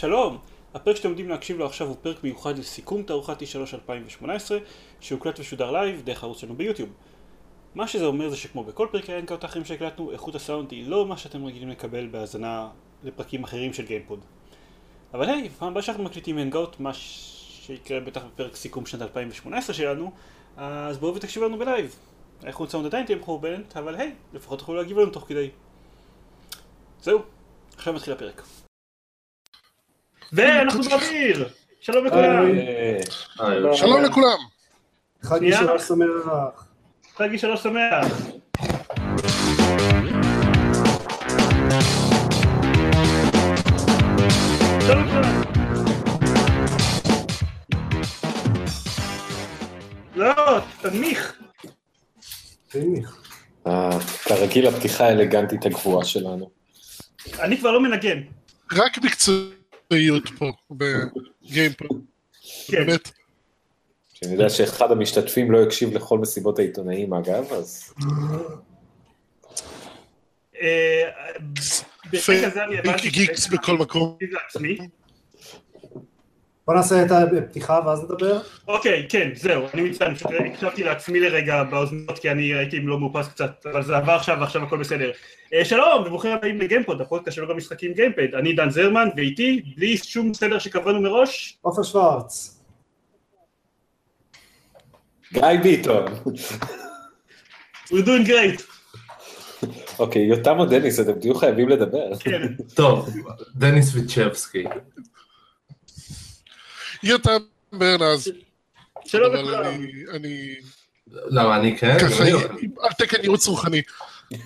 שלום! הפרק שאתם עומדים להקשיב לו עכשיו הוא פרק מיוחד לסיכום תערוכת E3 2018 שהוקלט ושודר live דרך הערוץ שלנו ביוטיוב. מה שזה אומר זה שכמו בכל פרקי ה hangout האחרים שהקלטנו, איכות הסאונד היא לא מה שאתם רגילים לקבל בהאזנה לפרקים אחרים של גיימפוד. אבל היי, פעם הבאה שאנחנו מקליטים hangout, מה שיקרה בטח בפרק סיכום שנת 2018 שלנו, אז בואו ותקשיבו לנו ב live. האיכות סאונד עדיין תהיה מחורבנת, אבל היי, לפחות תוכלו להגיב לנו תוך כדי. זהו, עכשיו מתחיל הפרק. ואנחנו באוויר! שלום לכולם! שלום לכולם. חג. משלוש שמח. חגי שלוש שמח! שלום לכולם! לא, תנמיך! תנמיך. אה, כרגיל הפתיחה האלגנטית הגבוהה שלנו. אני כבר לא מנגן. רק מקצועיות פה, בגיימפוד. כן. באמת. שאני יודע שאחד המשתתפים לא הקשיב לכל מסיבות העיתונאים אגב, אז אה, הבנתי... גיקס בכל מקום. בוא נעשה את הפתיחה ואז נדבר. אוקיי, כן, זהו, אני מצטער, פשוט הקשבתי לעצמי לרגע באוזניות כי אני הייתי לא מאופס קצת, אבל זה עבר עכשיו ועכשיו הכל בסדר. אה, שלום, וברוכים הבאים לגיימפוד, הפודקאסט שלו גם משחקים גיימפד, אני דן זרמן, ואיתי, בלי שום סדר שקבענו מראש, עופר שוורץ. גיא ביטון. we're doing great, אוקיי, יותם או דניס, אתם תהיו חייבים לדבר. כן, טוב, דניס ויצ'בסקי. יותם ברנז. שלום לכולם. אני- אני למה אני כן? ככה אני- על תקן ייעוץ רוחני. אה,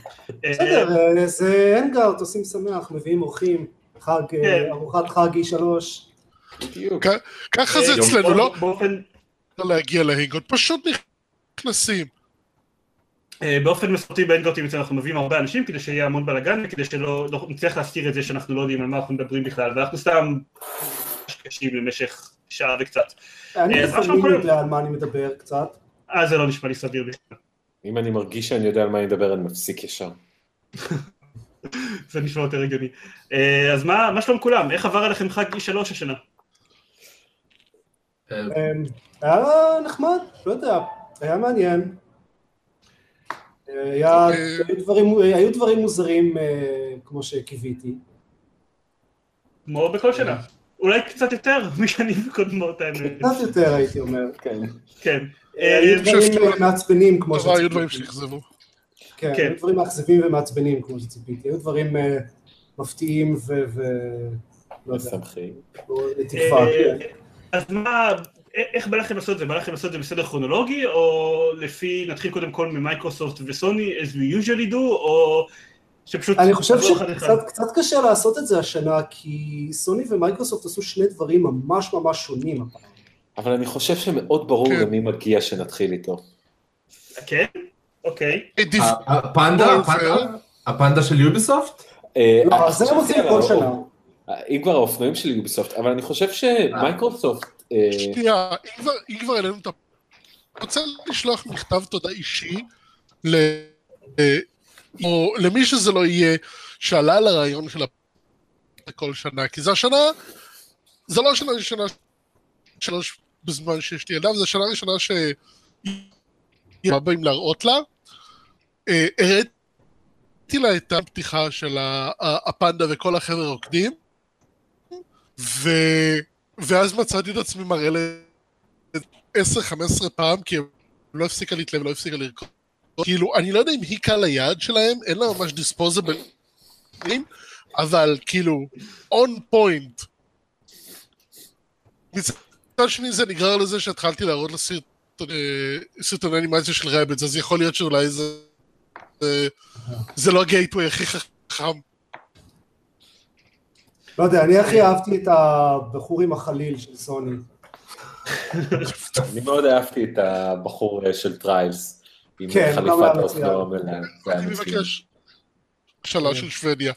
בסדר, אה, זה הנגאוט, עושים שמח, מביאים אורחים, חג, אה, כן. ארוחת חג E3. בדיוק. כ- ככה זה אה, אצלנו, לא באופן- לא להגיע להינגות, פשוט נכנסים. אה, באופן מסורתי באנגוטים אצלנו אנחנו מביאים הרבה אנשים כדי שיהיה המון בלאגן וכדי שלא לא נצליח להזכיר את זה שאנחנו לא יודעים על מה אנחנו מדברים בכלל ואנחנו סתם קשים למשך שעה וקצת. אני לפעמים שלומכם? יודע על מה אני מדבר קצת. אה זה לא נשמע לי סביר בכלל. אם אני מרגיש שאני יודע על מה אני מדבר, אני מפסיק ישר. זה נשמע יותר הגיוני. אה, אז מה מה שלום כולם? איך עבר עליכם חג E3 השנה? אה, אה, היה נחמד, לא יודע, היה מעניין. אה, היה- אוקיי. היו דברים- היו דברים מוזרים אה, כמו שקיוויתי. כמו בכל שנה. אולי קצת יותר משנים קודמות האמת. קצת יותר הייתי אומר. כן. כן. אה, היו אה, חושב דברים אה, מעצבנים כמו אבל היו דברים שציפיתי. שאכזבו. כן, כן. היו דברים מאכזבים ומעצבנים כמו שציפיתי, היו דברים אה, מפתיעים ו... לא משמחים. תקווה. אה, אז מה, איך בא לכם לעשות את זה? בא לכם לעשות את זה בסדר כרונולוגי, או לפי, נתחיל קודם כל ממייקרוסופט וסוני, as we usually do, או שפשוט... אני חושב? שקצת קצת קשה לעשות את זה השנה, כי סוני ומייקרוסופט עשו שני דברים ממש ממש שונים הפעם. אבל אני חושב שמאוד ברור כן. גם מי מגיע שנתחיל איתו. כן? אוקיי. עדיף- ה- הפנדה. הפנדה? הפנדה של יוביסופט? אה, לא, זה הם עושים כל שנה. אם כבר האופנועים של יוביסופט, אבל אני חושב שמייקרוסופט, אה, שנייה, אם כבר- העלינו את ה... אני רוצה לשלוח מכתב תודה אישי ל... אה, או למי שזה לא יהיה, שעלה על הרעיון של כל שנה, כי זה השנה, זה לא השנה הראשונה שלוש בזמן שיש לי ילדה, זו השנה הראשונה ש... מה באים להראות לה. אה, הראיתי לה את הפתיחה של הפנדה וכל החבר'ה רוקדים, ו... ואז מצאתי את עצמי מראה ל... 10-15 פעם, כי היא לא הפסיקה להתלהב, לא הפסיקה לרקוד. כאילו, אני לא יודע אם היא קהל היעד שלהם, אין לה ממש דיספוזבל, אבל כאילו, און פוינט. מצד שני זה נגרר לזה שהתחלתי להראות לה סרט- אה, אנימציה של רביץ, אז יכול להיות שאולי זה... זה- זה לא הגייטווי הכי חכם. לא יודע, אני הכי אהבתי את הבחור עם החליל של סוני. אני מאוד אהבתי את הבחור אה, של Trials, עם כן, חליפת. זה היה אני. מבקש שאלה של שוודיה.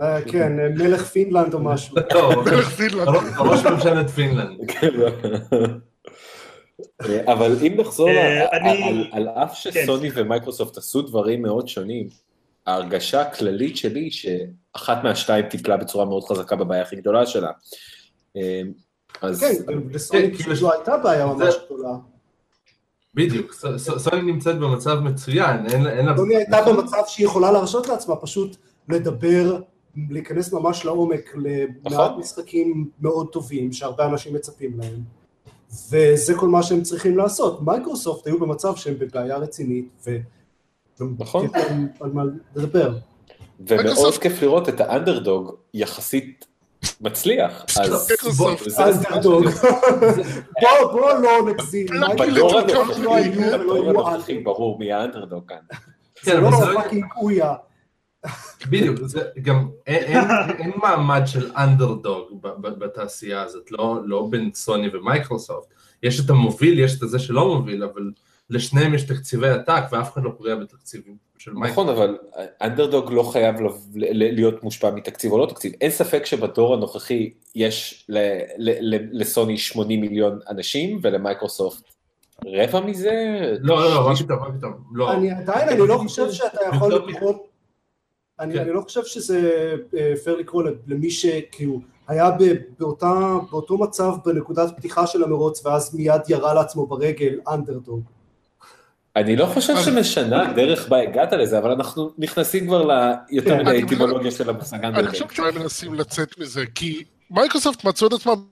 אה, כן, אה, מלך פינלנד או משהו. לא, מלך פינלנד. ראש ממשלת פינלנד. אה, אבל אם נחזור, על- אף שסוני ומייקרוסופט עשו דברים מאוד שונים, ההרגשה הכללית שלי שאחת מהשתיים טיפלה בצורה מאוד חזקה בבעיה הכי גדולה שלה. אז כן, לסוני כאילו, כאילו הייתה בעיה ממש גדולה. בדיוק, סוני נמצאת במצב מצוין, אין לה... סוני הייתה במצב שהיא יכולה להרשות לעצמה פשוט לדבר, להיכנס ממש לעומק למעט נכון. משחקים מאוד טובים שהרבה אנשים מצפים להם. וזה כל מה שהם צריכים לעשות. מייקרוסופט היו במצב שהם בבעיה רצינית, ו... נכון. על מה לדבר. ומאוד כיף לראות את האנדרדוג יחסית מצליח. אז מייקרוסופט. וזה- אנדרדוג. בוא, בוא לא נגזים. לא הנוכחי, היו ולא בדור הנוכחי אנטי. ברור מי האנדרדוג כאן. זה כן, לא זה לא- fucking Ouya. בדיוק, זה גם אין, מעמד של אנדרדוג בתעשייה הזאת, לא, לא בין סוני ומייקרוסופט. יש את המוביל, יש את זה שלא מוביל, אבל לשניהם יש תקציבי עתק ואף אחד לא פוגע בתקציבים של מייקרוסופט. נכון, אבל אנדרדוג לא חייב ל- ל- להיות מושפע מתקציב או לא תקציב. אין ספק שבדור הנוכחי יש ל- ל- ל- לסוני 80 מיליון אנשים ולמייקרוסופט רבע מזה. לא, לא, לא, מה פתאום, מה פתאום, לא. אני עדיין, אני לא חושב שאתה יכול מ- לקרוא, אני כן. אני לא חושב שזה אה, פייר לקרוא למי שכאילו היה באותו מצב בנקודת פתיחה של המרוץ ואז מיד ירה לעצמו ברגל אנדרדוג. אני לא חושב שמשנה הדרך בה הגעת לזה, אבל אנחנו נכנסים כבר ליותר כן, מדי אני- אטימולוגיה של המושג אני. חושב שהם מנסים לצאת מזה, כי מייקרוסופט מצאו את עצמם,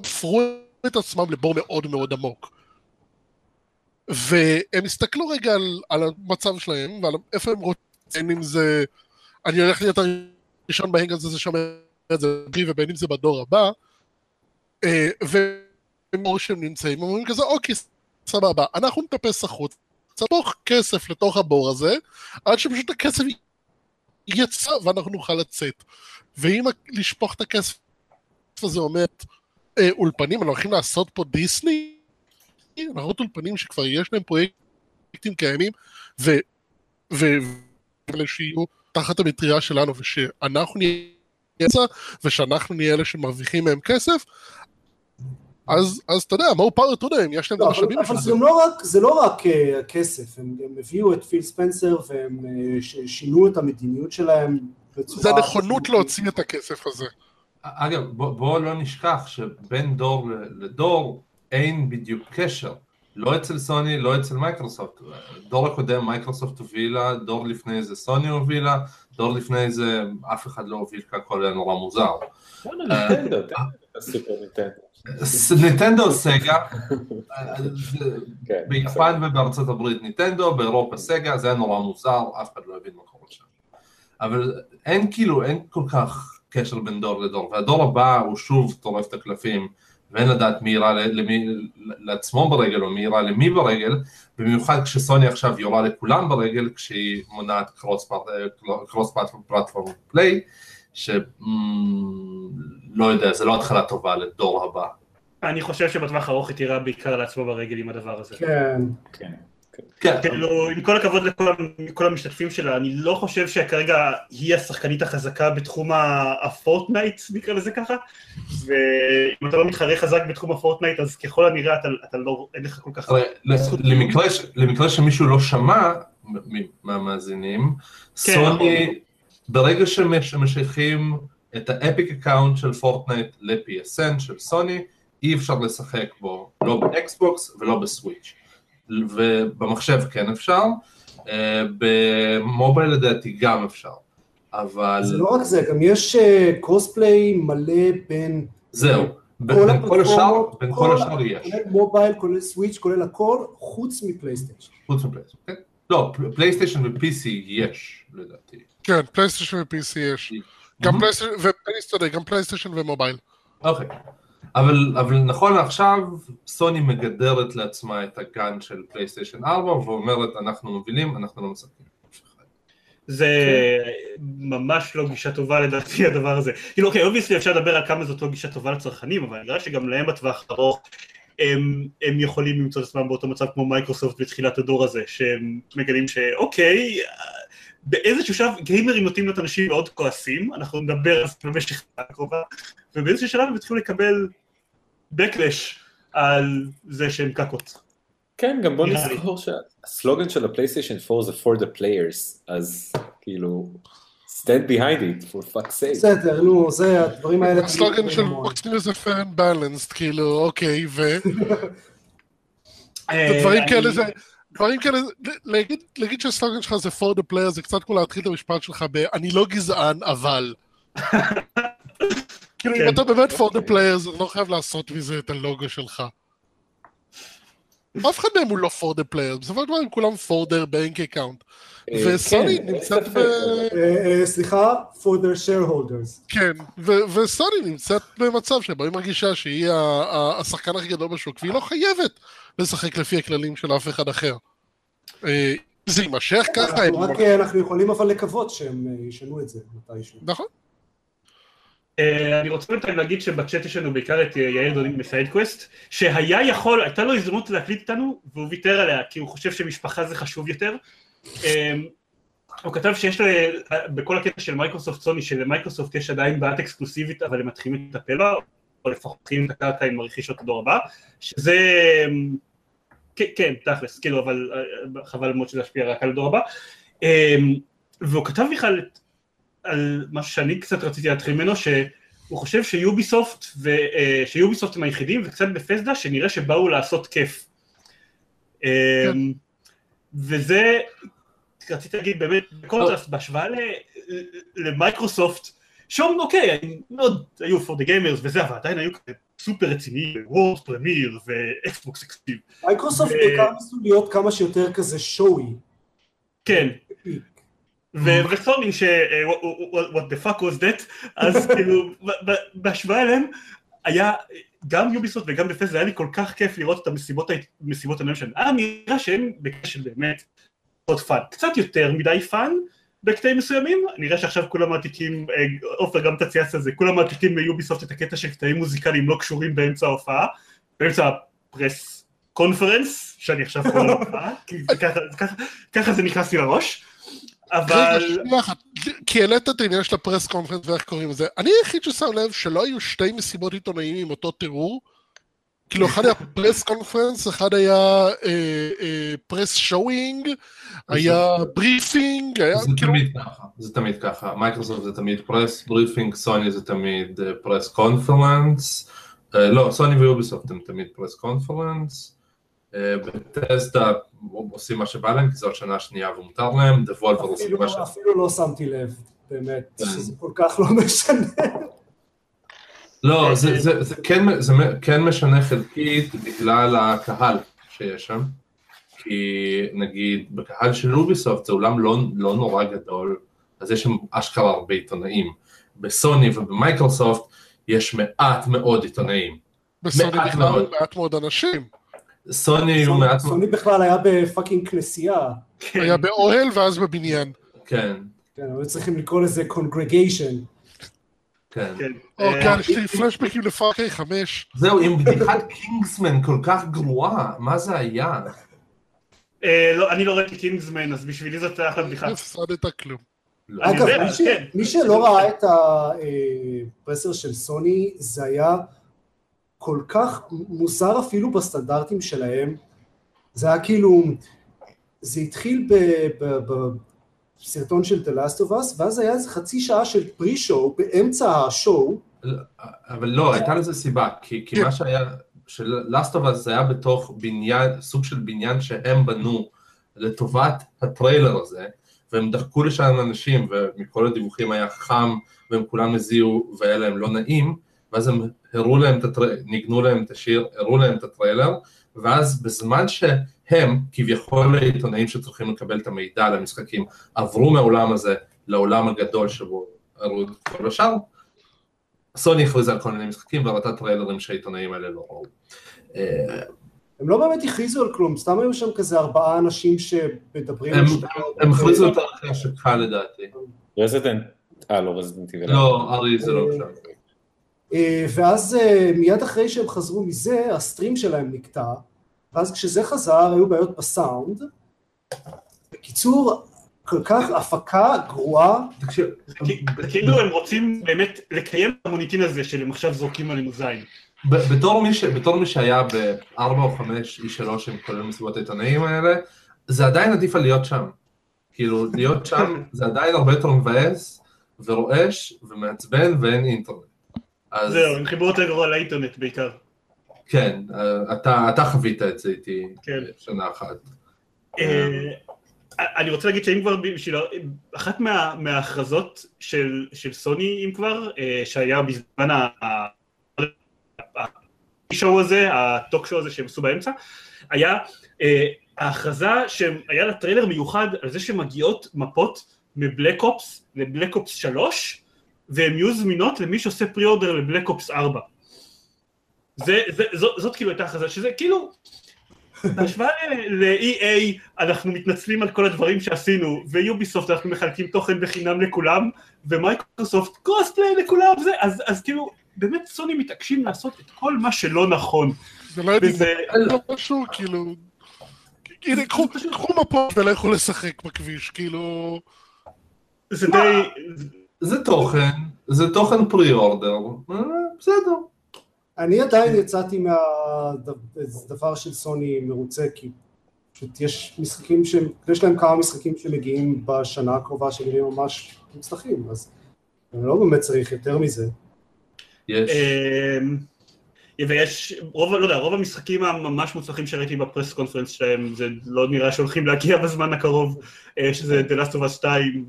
חפרו את עצמם לבור מאוד מאוד עמוק. והם הסתכלו רגע על, על המצב שלהם ועל איפה הם רוצים, אם זה, אני הולך להיות הראשון ב hangout הזה שאומר את זה, בי, ובין אם זה בדור הבא, רואים שהם נמצאים, הם אומרים כזה, אוקיי, סבבה, אנחנו נטפס החוץ, נצפוך כסף לתוך הבור הזה, עד שפשוט הכסף יצא ואנחנו נוכל לצאת. ואם לשפוך את הכסף הזה אומר אה, אולפנים, אנחנו הולכים לעשות פה דיסני, אנחנו אולפנים שכבר יש להם פרויקטים קיימים, ו... ו... ואלה שיהיו תחת המטריה שלנו, ושאנחנו נהיה ושאנחנו נהיה אלה שמרוויחים מהם כסף, אז, אז אתה יודע, more power to them, יש להם את לא, אבל המשאבים אבל בשביל זה זה. גם לא רק- זה לא רק אה, הכסף, הם גם הביאו את פיל ספנסר והם ש- שינו את המדיניות שלהם בצורה... זה נכונות להוציא את הכסף הזה. אגב, בוא, בוא לא נשכח שבין דור לדור אין בדיוק קשר. לא אצל סוני, לא אצל מייקרוסופט. דור הקודם מייקרוסופט הובילה, דור לפני זה סוני הובילה, דור לפני זה אף אחד לא הוביל כי הכל היה נורא מוזר. וואלה, ניטנדו, תן את הסופר ניטנדו. ניטנדו סגה, כן, ביפן ובארצות הברית ניטנדו, באירופה סגה, זה היה נורא מוזר, אף אחד לא הבין מה קורה שם. אבל אין כאילו, אין כל כך קשר בין דור לדור, והדור הבא הוא שוב טורף את הקלפים, ואין לדעת מי יירה לעצמו ברגל או מי יירה למי ברגל, במיוחד כשסוני עכשיו יורה לכולם ברגל, כשהיא מונעת cross platform play, שלא יודע, זה לא התחלה טובה לדור הבא. אני חושב שבטווח הארוך היא תירה בעיקר לעצמו ברגל עם הדבר הזה. כן. כן. כן, כאילו, עם כל הכבוד לכל כל המשתתפים שלה, אני לא חושב שכרגע היא השחקנית החזקה בתחום הפורטנייט, נקרא לזה ככה, ואם אתה לא מתחרה חזק בתחום הפורטנייט, אז ככל הנראה אתה, אתה לא, אין לך כל כך... למקרה, למקרה שמישהו לא שמע מהמאזינים, כן, סוני, ברגע שמשייכים את ה Epic account של פורטנייט ל-PSN של סוני, אי אפשר לשחק בו, לא באקסבוקס ולא בסוויץ'. ובמחשב כן אפשר, אה, במובייל לדעתי גם אפשר, אבל זה לא רק זה, גם יש crossplay מלא בין... זהו, בין כל השאר, בין כל השאר יש, כולל mobile, כולל סוויץ', כולל הכל, חוץ מפלייסטיישן. חוץ מפלייסטיישן, כן? לא, פל- פלייסטיישן ו-PC יש לדעתי. כן, פלייסטיישן ו-PC יש. גם Mhm. פלייסטיישן, גם פלייסטיישן ו mobile. אוקיי. אבל, אבל נכון לעכשיו, סוני מגדרת לעצמה את הגן של פלייסטיישן 4 ואומרת, אנחנו מובילים, אנחנו לא משחקים. זה ממש לא גישה טובה לדעתי הדבר הזה. כאילו אוקיי, obviously אפשר לדבר על כמה זאת לא גישה טובה לצרכנים, אבל נראה שגם להם בטווח הארוך הם, הם יכולים למצוא את עצמם באותו מצב כמו מייקרוסופט בתחילת הדור הזה, שהם מגלים שאוקיי, באיזשהו שלב גיימרים נוטים להיות אנשים מאוד כועסים, אנחנו נדבר על זה במשך הקרובה, ובאיזשהו שלב הם התחילו לקבל backlash על זה שהם קקות. כן, גם בוא. נזכור שהסלוגן של הפלייסטיישן 4 זה for the players, אז כאילו, stand behind it, for fuck's sake. בסדר, נו, זה, הדברים האלה... הסלוגן של פוקס ניוז זה fair and balanced, כאילו, אוקיי, ו... אה, דברים אני- כאלה זה... דברים כאלה, להגיד, להגיד שהסלוגן שלך זה for the player זה קצת כמו להתחיל את המשפט שלך ב אני לא גזען, אבל. כאילו, כן. אם אתה באמת for the player, אז לא חייב לעשות מזה את הלוגו שלך. אף אחד מהם הוא לא for the player, בסופו של דבר הם כולם for their bank account. אה, וסוני כן, נמצאת ב... אה, אה, סליחה, for their shareholders. כן, וסוני נמצאת במצב שבו היא מרגישה שהיא ה- ה- השחקן הכי גדול בשוק, והיא לא חייבת לשחק לפי הכללים של אף אחד אחר. אה, זה יימשך ככה, הם... אנחנו יכולים אבל לקוות שהם ישנו את זה מתישהו. נכון. אה, אני רוצה בינתיים להגיד שבצ'אט יש לנו בעיקר את אה, יאיר דודים מסיידקווסט, שהיה יכול, הייתה לו הזדמנות להקליט איתנו, והוא ויתר עליה, כי הוא חושב שמשפחה זה חשוב יותר. אה, הוא כתב שיש לו, אה, בכל הקטע של מייקרוסופט סוני, שלמייקרוסופט יש עדיין בעיית אקסקלוסיביות, אבל הם מתחילים לטפל בה, או לפחות מתחילים את הקרקע עם רכישות הדור הבא, שזה... אה, כן, תכלס, כאילו, אבל חבל מאוד שזה ישפיע רק על הדור הבא. אה, והוא כתב בכלל את על משהו שאני קצת רציתי להתחיל ממנו, שהוא חושב שיוביסופט, ו, אה, שיוביסופט הם היחידים, וקצת בפסדה, שנראה שבאו לעשות כיף. אה, וזה, רציתי להגיד באמת, בקונטרסט, בהשוואה ל- למייקרוסופט, שאומרים, אוקיי, הם מאוד היו for the gamers וזה, אבל עדיין היו כזה סופר רציניים, world premiere ואקסבוקס exclusive. מייקרוסופט בעיקר ניסו להיות כמה שיותר כזה showy. כן, ו- וסוני ש... אה, what- the fuck was that, אז כאילו, בהשוואה אליהם, היה גם יוביסופט וגם בתסדה, היה לי כל כך כיף לראות את המסיבות ה- מסיבות העניין שלהם. היה נראה שהם בקטע של באמת עוד fun, קצת יותר מדי fun בקטעים מסוימים, נראה שעכשיו כולם מעתיקים, אה, עופר גם תציאס על זה, כולם מעתיקים מיוביסופט את הקטע של קטעים מוזיקליים לא קשורים באמצע ההופעה, באמצע ה press conference, שאני עכשיו קורא הופעה, כי ככה זה נכנס לי לראש. אבל... כי העלית את העניין של ה press conference ואיך קוראים לזה. אני היחיד ששם לב שלא היו שתי מסיבות עיתונאים עם אותו תיאור. כאילו, אחד היה press conference, אחד היה אה, אה, press showing, היה briefing, היה זה כאילו... תמיד ככה, זה תמיד ככה, מייקרוסופט זה תמיד press briefing, סוני זה תמיד אה, press conference, לא, סוני ויוביסופט הם תמיד press conference, בטסדה עושים מה שבא להם, כי זו השנה השנייה ומותר להם, דבולבר עושים אפילו- מה ש... אפילו לא שמתי לב, באמת, כן. שזה כל כך לא משנה. לא, זה, זה, זה, כן, זה כן משנה חלקית בגלל הקהל שיש שם, כי נגיד בקהל של אוביסופט זה אולם לא, לא נורא גדול, אז יש שם אשכרה הרבה עיתונאים. בסוני ובמייקרוסופט יש מעט מאוד עיתונאים. בסוני בכלל. מעט מאוד אנשים. סוני היו מעט סוני בכלל היה ב fucking כנסייה. היה באוהל ואז בבניין. כן, כן, היו צריכים לקרוא לזה congregation. כן. כן. או אה, כן, יש לי פלשבקים לפאר קריי חמש. זהו, עם בדיחת קינגסמן כל כך גרועה, מה זה היה? אה, לא, אני לא ראיתי קינגסמן, אז בשבילי זאת אחלה בדיחה. לא הפסדת כלום. לא. אני אגב, כן. מי שלא ראה את הפרסר של סוני, זה היה כל כך מוזר אפילו בסטנדרטים שלהם. זה היה כאילו, זה התחיל ב- ב- בסרטון של The Last of Us, ואז היה איזה חצי שעה של פרי-שואו באמצע השואו, אבל לא, הייתה לזה סיבה, כי, כי כן. מה שהיה, של Last of Us זה היה בתוך בניין, סוג של בניין שהם בנו לטובת הטריילר הזה, והם דחקו לשם אנשים, ומכל הדיווחים היה חם, והם כולם הזיעו, והיה להם לא נעים, ואז הם הראו להם את הטריילר, ניגנו להם את השיר, הראו להם את הטריילר, ואז בזמן שהם, כביכול העיתונאים שצריכים לקבל את המידע על המשחקים, עברו מהעולם הזה לעולם הגדול שבו הראו את כל השאר, סוני הכריזה על כל מיני משחקים והראתה טריילרים שהעיתונאים האלה לא ראו. אה, הם לא באמת הכריזו על כלום, סתם היו שם כזה ארבעה אנשים שמדברים הם- על שטויות. הם הכריזו יותר אחרי השקה לדעתי. רזידנט, אה לא רזידנט איבל. לא, RE זה לא שם. אה, ואז אה, מיד אחרי שהם חזרו מזה, ה stream שלהם נקטע, ואז כשזה חזר היו בעיות בסאונד. בקיצור, כל כך הפקה גרועה, כאילו הם רוצים באמת לקיים את המוניטין הזה של הם עכשיו זורקים עלינו זין. בתור מי, ש, בתור מי שהיה בארבע או חמש אי שלוש עם כולל מסיבות העיתונאים האלה, זה עדיין עדיף על להיות שם. כאילו, להיות שם זה עדיין הרבה יותר מבאס, ורועש, ומעצבן, ואין אינטרנט. אז זהו, הם חיברו יותר גרוע לאינטרנט בעיקר. כן, אה, אתה, אתה חווית את זה איתי כן. שנה אחת. אה, אני רוצה להגיד שאם כבר בשביל... אחת מה- מההכרזות של של סוני, אם כבר, אה, שהיה בזמן ה- ה show הזה, ה talk show הזה שהם עשו באמצע, היה ההכרזה שהיה לה טריילר מיוחד על זה שמגיעות מפות מבלק אופס לבלק אופס 3 והן יהיו זמינות למי שעושה order לבלק אופס 4 זה, זה, זאת, זאת כאילו הייתה הכרזה שזה כאילו בהשוואה ל-EA אנחנו מתנצלים על כל הדברים שעשינו ויוביסופט אנחנו מחלקים תוכן בחינם לכולם ומייקרוסופט קרוספליי לכולם זה, אז, אז כאילו באמת סוני מתעקשים לעשות את כל מה שלא נכון. זה לא וזה, לא משהו, כאילו... הנה, קחו קחו מפות ולכו לשחק בכביש, כאילו... זה די, זה תוכן, זה תוכן אורדר, אה, בסדר. אני עדיין יצאתי מהדבר של סוני מרוצה, כי פשוט יש משחקים שהם, יש להם כמה משחקים שמגיעים בשנה הקרובה שנראים ממש מוצלחים, אז אני לא באמת צריך יותר מזה. יש. אמ, ויש, רוב, לא יודע, רוב המשחקים הממש מוצלחים שראיתי בפרס קונפרנס שלהם, זה לא נראה שהולכים להגיע בזמן הקרוב, אה, שזה The Last of Us 2,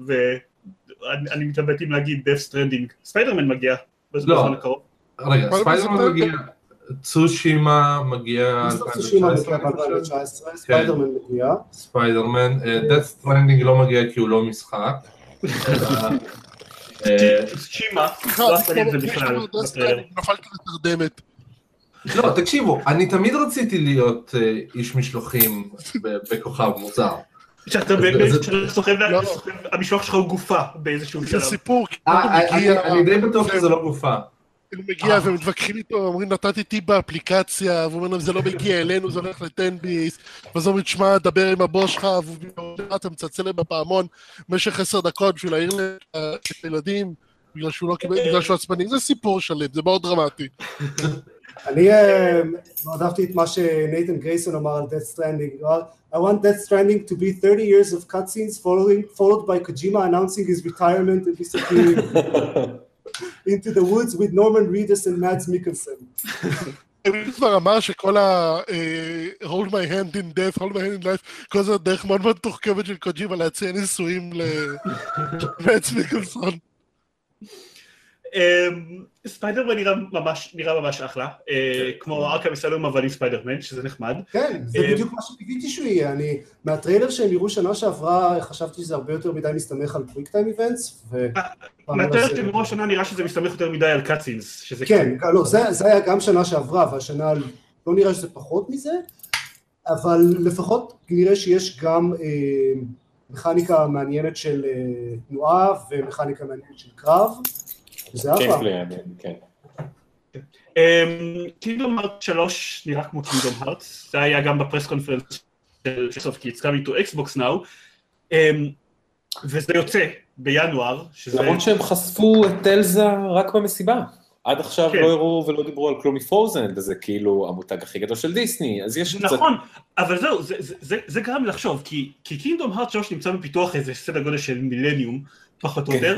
ואני אני מתלבט אם להגיד Death Stranding. ספיידרמן מגיע בזמן לא. הקרוב. רגע, ספיידרמן מגיע, צושימה מגיע צושימה מגיע 2019, ב-2019, ספיידרמן מגיע, ספיידרמן, אה, Death Stranding לא מגיע כי הוא לא משחק. צושימה, סליחה, לא עשתה לי את זה בכלל. נפלתי לתרדמת. לא, תקשיבו, אני תמיד רציתי להיות אה, איש משלוחים בכוכב מוזר. שאתה זה- באמת זה- לא. המשלוח שלך הוא גופה באיזשהו זה שלב. סיפור, כי אה, הוא אני- מגיע, אני די בטוח שזה לא גופה. הוא מגיע ומתווכחים איתו, אומרים נתתי טיפ באפליקציה, והוא אומר להם זה לא מגיע אלינו, זה הולך לטנביס, ואז אומרים תשמע, דבר עם הבוס שלך, והוא אומר אתה מצלצל להם בפעמון במשך עשר דקות בשביל להעיר את הילדים, בגלל שהוא לא קיבל, בגלל שהוא עצבני, זה סיפור שלם, זה מאוד דרמטי. אני אה, מאוד אהבתי את מה שנייתן גרייסון אמר על Death Stranding, הוא אמר, I want Death Stranding to be 30 years of cutscenes following, followed by Kojima announcing his retirement and disappearing into the woods with Norman Reedus and Mads Mikkelsen. הוא כבר אמר שכל ה... אה, hold my hand in death, hold my hand in life, כל זה דרך מאוד מאוד מתוחכמת של קוג'ימה להציע נישואים למץ מיקלסון. ספיידרמן נראה ממש, נראה ממש אחלה, אה, כמו ארכם אסלום אבל עם ספיידרמן, שזה נחמד. כן, זה אה, בדיוק מה שקיוויתי שהוא יהיה, אני, מהטריילר שהם הראו שנה שעברה, חשבתי שזה הרבה יותר מדי מסתמך על quick time events, ו... מהטריילר של מראש שנה נראה שזה מסתמך יותר מדי על cutscenes, שזה כן, לא, זה, זה היה גם שנה שעברה, והשנה לא נראה שזה פחות מזה, אבל לפחות נראה שיש גם אה, מכניקה מעניינת של אה, תנועה ומכניקה מעניינת של קרב, וזה אחלה. כן. קינדום הארט 3 נראה כמו קינדום הארט, זה היה גם בפרס קונפרנס של סוף כי coming to Xbox now, אמ, וזה יוצא בינואר, שזה... למרות שהם חשפו את אלזה רק במסיבה. עד עכשיו כן. לא הראו ולא דיברו על כלום מפרוזן, וזה כאילו המותג הכי גדול של דיסני, אז יש זה קצת... נכון, אבל זהו, זה, זה, זה, זה גרם לי לחשוב, כי, כי קינדום הארט 3 נמצא בפיתוח איזה סדר גודל של מילניום, פחות או יותר,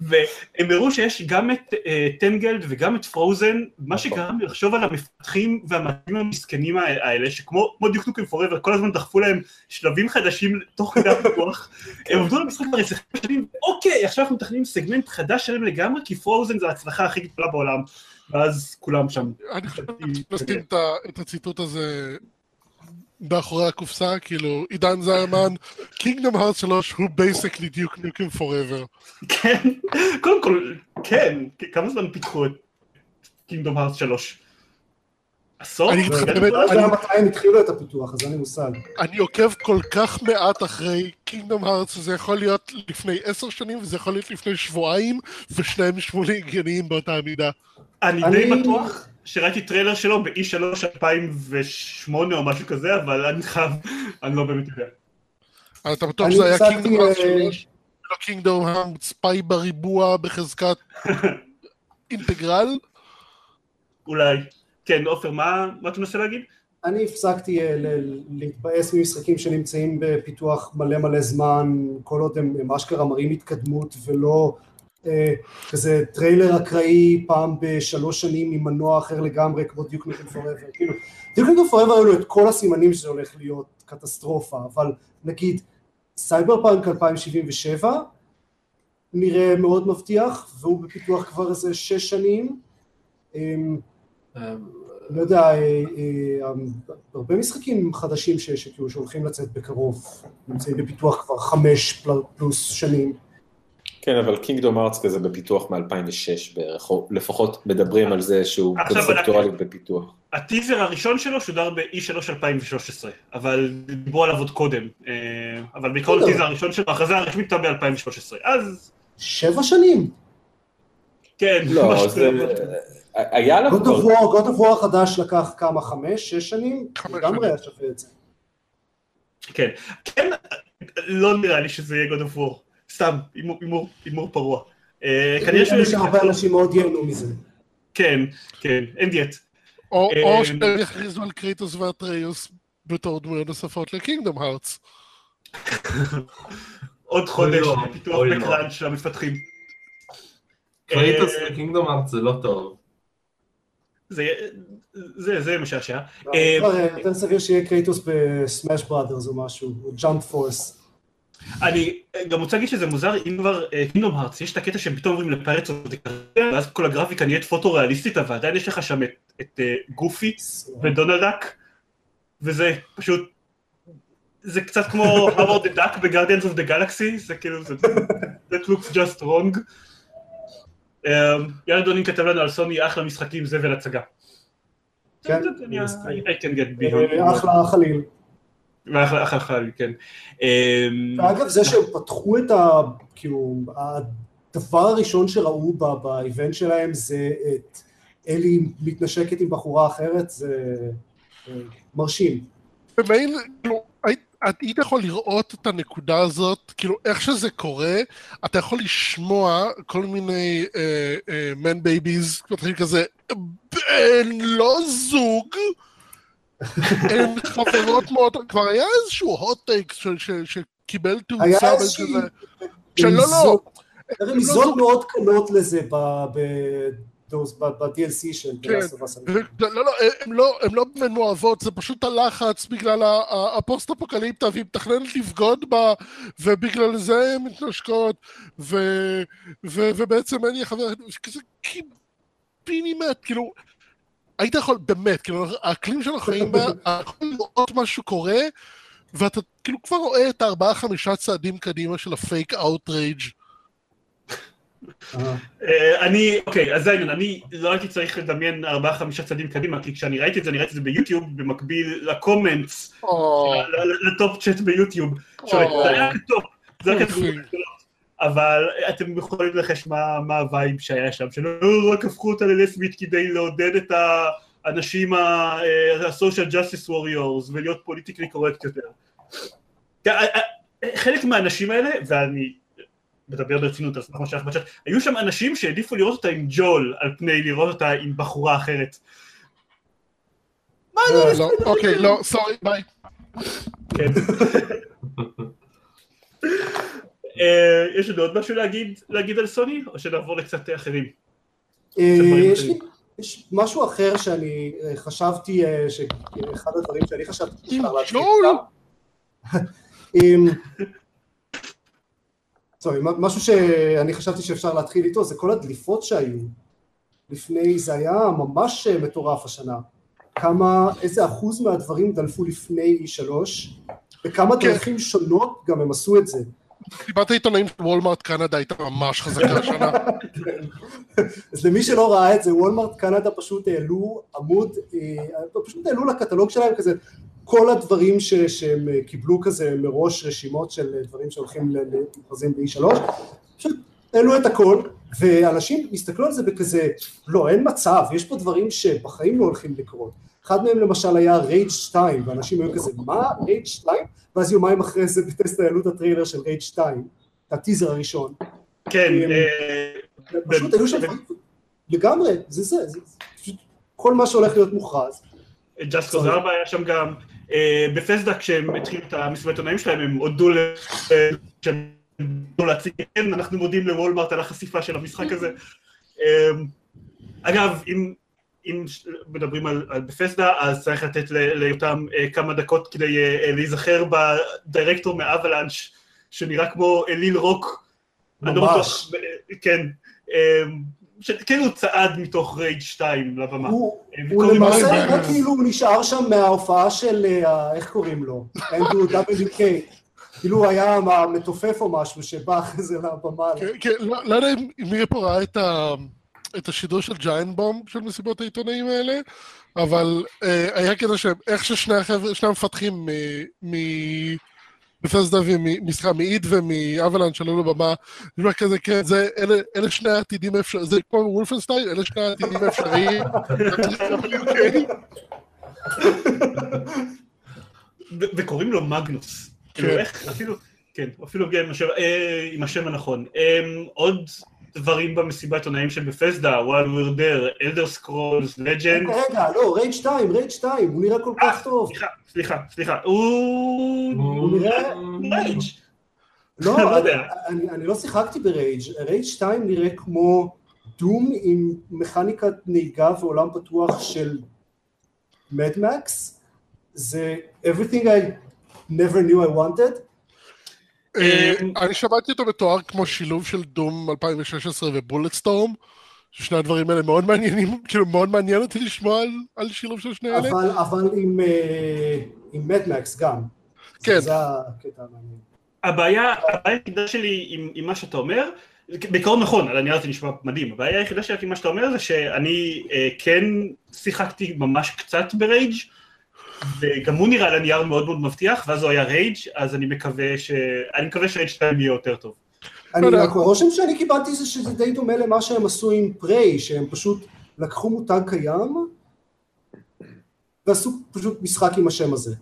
והם הראו שיש גם את טנגלד uh, וגם את פרוזן, מה שגרם לי לחשוב על המפתחים והמתאים המסכנים האלה, שכמו דיוק נוקם פוראבר, כל הזמן דחפו להם שלבים חדשים תוך כדי הפיתוח, הם עבדו על המשחק כבר חמש שנים, אוקיי, עכשיו אנחנו מתכננים סגמנט חדש שלהם לגמרי, כי פרוזן זה ההצלחה הכי גדולה בעולם, ואז כולם שם. אני חושב ה- את הציטוט הזה מאחורי הקופסה, כאילו, עידן זיירמן, קינגדום הארט 3 הוא basically דיוק ניוקם פוראבר. כן, קודם כל, כן, כמה זמן פיתחו את קינגדום הארט 3? עשור? אני אגיד לך באמת, לא יודע אני- מתי הם התחילו את הפיתוח, אז אין לי מושג. אני עוקב כל כך מעט אחרי קינגדום הארטס, זה יכול להיות לפני עשר שנים וזה יכול להיות לפני שבועיים, ושניהם נשמעו לי הגיוניים באותה מידה. אני די בטוח שראיתי טריילר שלו ב-E3 2008 או משהו כזה, אבל אני חייב, אני לא באמת יודע. אתה בטוח שזה היה Kingdom Hearts אה, 3? לא Kingdom Hearts פאי בריבוע בחזקת אינטגרל? אולי. כן, עופר, מה מה אתה מנסה להגיד? אני הפסקתי אה, להתבאס ממשחקים שנמצאים בפיתוח מלא מלא זמן, כל עוד הם, הם אשכרה מראים התקדמות ולא אה, כזה טריילר אקראי פעם בשלוש שנים עם מנוע אחר לגמרי כמו Duke Nukem Forever. כאילו, Duke Nukem Forever היו לו את כל הסימנים שזה הולך להיות קטסטרופה, אבל נגיד סייבר פאנק 2077 נראה מאוד מבטיח, והוא בפיתוח כבר איזה שש שנים. אה, לא יודע, אה, אה, הרבה משחקים חדשים שכאילו שהולכים לצאת בקרוב, נמצאים בפיתוח כבר חמש פל- פלוס שנים. כן, אבל Kingdom Hearts כזה בפיתוח מ-2006 בערך, או לפחות מדברים על זה שהוא קונספטואלית אנחנו- בפיתוח. הטיזר הראשון שלו שודר ב-E3 2013, אבל דיברו עליו עוד קודם. אה, אבל בעיקרון. הטיזר הראשון שלו, ההכרזה הרשמית הייתה ב-2013. אז שבע שנים. כן, לא, זה... היה לה God of. War, God of War החדש לקח כמה, חמש, שש שנים? לגמרי. היה שווה את זה. כן, כן, לא נראה לי שזה יהיה God of War. סתם, הימור- פרוע. אה, כנראה שהוא... שהרבה אנשים מאוד ייהנו מזה. כן, כן, אין דיאט. או אה, שהם יכריזו על קרייטוס ואטריוס בתור דמויות נוספות לקינגדום הארץ. עוד חודש לא, פיתוח לא. בקראנץ' של המפתחים. קרייטוס אה, וקינגדום ארץ זה לא טוב. זה- זה זה משעשע. אה, כבר אה, יותר סביר שיהיה קרייטוס בסמאש בראדרס או משהו, או ג'אמפ פורס. אני גם רוצה להגיד שזה מוזר, אם כבר קינדום הארץ, יש את הקטע שהם פתאום אומרים לפרץ ואז כל הגרפיקה נהיית פוטו-ריאליסטית, אבל עדיין יש לך שם את- אה, גופי ודונלדק, וזה פשוט, זה קצת כמו Howard the Duck ב-Guardians of the Galaxy, זה כאילו, זה, that looks just wrong. Um, יאללה דונין כתב לנו על סוני אחלה משחקים זבל הצגה. כן, אחלה חליל. אחלה חליל, כן. אמ, ואגב, זה שהם פתחו את ה... כאילו, הדבר הראשון שראו ב event שלהם זה את אלי מתנשקת עם בחורה אחרת, זה אה, מרשים. במעין, כאילו, היית- יכול לראות את הנקודה הזאת, כאילו, איך שזה קורה, אתה יכול לשמוע כל מיני man babies, מתחילים כזה, בן, לא זוג, הן חברות מאוד, כבר היה איזשהו hot take שקיבל היה תאוצה. וכזה, שלא, לא, רמיזות- לא זוג. מאוד קלות לזה ב-DLC של The כן. Last of Us. ו- לא, לא, הם לא, לא באמת מאוהבות, זה פשוט הלחץ בגלל הפוסט-אפוקליפטה, והיא מתכננת לבגוד בה, ובגלל זה הן מתנשקות, ובעצם אין לי חבר, כזה קיבינימט, כאילו, היית יכול, באמת, כאילו, האקלים שאנחנו חיים בה, יכול לראות משהו קורה, ואתה כאילו כבר רואה את הארבעה-חמישה צעדים קדימה של ה fake outrage. אה. אה, אני, אוקיי, אז זה העניין, אני לא הייתי צריך לדמיין ארבעה חמישה צעדים קדימה, כי כשאני ראיתי את זה, אני ראיתי את זה ביוטיוב, במקביל ל comments, ל top chat ביוטיוב. זה היה טוב, זה היה. כתוב, אבל אתם יכולים לנחש מה ה vibe שהיה שם, שלא רק הפכו אותה ללסבית כדי לעודד את האנשים ה-social justice warriors ולהיות politically correct יותר. כן, ה- ה- חלק מהאנשים האלה, ואני מדבר ברצינות על סמך מה שהיה בצ'אט, היו שם אנשים שהעדיפו לראות אותה עם ג'ול על פני לראות אותה עם בחורה אחרת. מה לא, זה? לא, אוקיי, לא, סורי, ביי. כן. אה, יש עוד עוד משהו להגיד, על סוני, או שנעבור לקצת אחרים? אה, יש לי אחרים. יש משהו אחר שאני אה, חשבתי, שאחד הדברים שאני חשבתי ג'ול? סורי, משהו שאני חשבתי שאפשר להתחיל איתו זה כל הדליפות שהיו לפני, זה היה ממש אה, מטורף השנה. כמה, איזה אחוז מהדברים דלפו לפני E3 וכמה כן. דרכים שונות גם הם עשו את זה. סיבת העיתונאים של וולמארט קנדה הייתה ממש חזקה השנה. אז למי שלא ראה את זה, וולמארט קנדה פשוט העלו עמוד, אה, פשוט העלו לקטלוג שלהם כזה, כל הדברים ש, שהם אה, קיבלו כזה מראש רשימות של אה, דברים שהולכים למכרזים ב-E3, פשוט העלו את הכל, ואנשים הסתכלו על זה בכזה, לא, אין מצב, יש פה דברים שבחיים לא הולכים לקרות. אחד מהם למשל היה Rage 2, ואנשים היו כזה, מה? Rage 2? ואז יומיים אחרי זה Bethesda העלו את הטריילר של Rage 2, את הטיזר הראשון. כן, אה, פשוט היו שם לגמרי, זה זה, כל מה שהולך להיות מוכרז. Just Cause 4 היה שם גם. אה, Bethesda כשהם התחילו את המסיבת עיתונאים שלהם הם הודו להציג, כן, אנחנו מודים לוולמארט על החשיפה של המשחק הזה. אה, אגב, אם, אם מדברים על, על בפסדה, אז צריך לתת ליותם אה, כמה דקות כדי להיזכר בדירקטור מאבלאנש, שנראה כמו אליל רוק. לא ממש. כן. אה, שכן הוא צעד מתוך רייג' 2 לבמה. הוא אה, הוא למעשה נראה כאילו הוא נשאר שם מההופעה של, אה, איך קוראים לו? אנדרו WK. כאילו הוא היה מה- מתופף או משהו שבא אחרי זה לבמה. כן, כן, לא לא יודע אם מי פה ראה את ה- את השידור של ג'יינט בום של מסיבות העיתונאים האלה, אבל אה, היה כזה שאיך ששני החבר'ה, שני המפתחים מבפסדה ומסליחה, מאיד ומאבלן שעלו לבמה, נשמע כזה, כן, זה, אלה, אלה שני העתידים האפשריים, זה כמו וולפנשטיין, אלה שני העתידים האפשריים. וקוראים לו מגנוס. כאילו כן. איך, אפילו, כן, אפילו גם עם השם- אה, עם השם הנכון. אה, עוד דברים במסיבת עיתונאים של Bethesda, while we're there, Elder Scrolls, Legends, רגע, לא, Rage 2, Rage 2, הוא נראה כל כך טוב. סליחה, סליחה, סליחה, הוא... נראה... Rage. לא, לא. אני, אני לא שיחקתי ב Rage, Rage 2 נראה כמו Doom עם מכניקת נהיגה ועולם פתוח של מדמקס, זה everything I never knew I wanted, אה, אני שמעתי אותו מתואר כמו שילוב של דום 2016 ובולט סטורם, ששני הדברים האלה מאוד מעניינים, כאילו מאוד מעניין אותי לשמוע על- על שילוב של שני אלה. אבל, אבל עם, אה, עם מדמקס גם. כן. זה הקטע המעניין. הבעיה, הבעיה היחידה שלי עם, עם מה שאתה אומר, בעיקרון נכון, על הנייר זה נשמע מדהים, הבעיה היחידה שלי עם מה שאתה אומר זה שאני אה, כן שיחקתי ממש קצת ב Rage וגם הוא נראה על הנייר מאוד מאוד מבטיח, ואז הוא היה Rage, אז אני מקווה ש... אני מקווה ש Rage 2 יהיה יותר טוב. אני, יודע. הרושם שאני קיבלתי זה שזה די דומה למה שהם עשו עם Prey, שהם פשוט לקחו מותג קיים ועשו פשוט משחק עם השם הזה.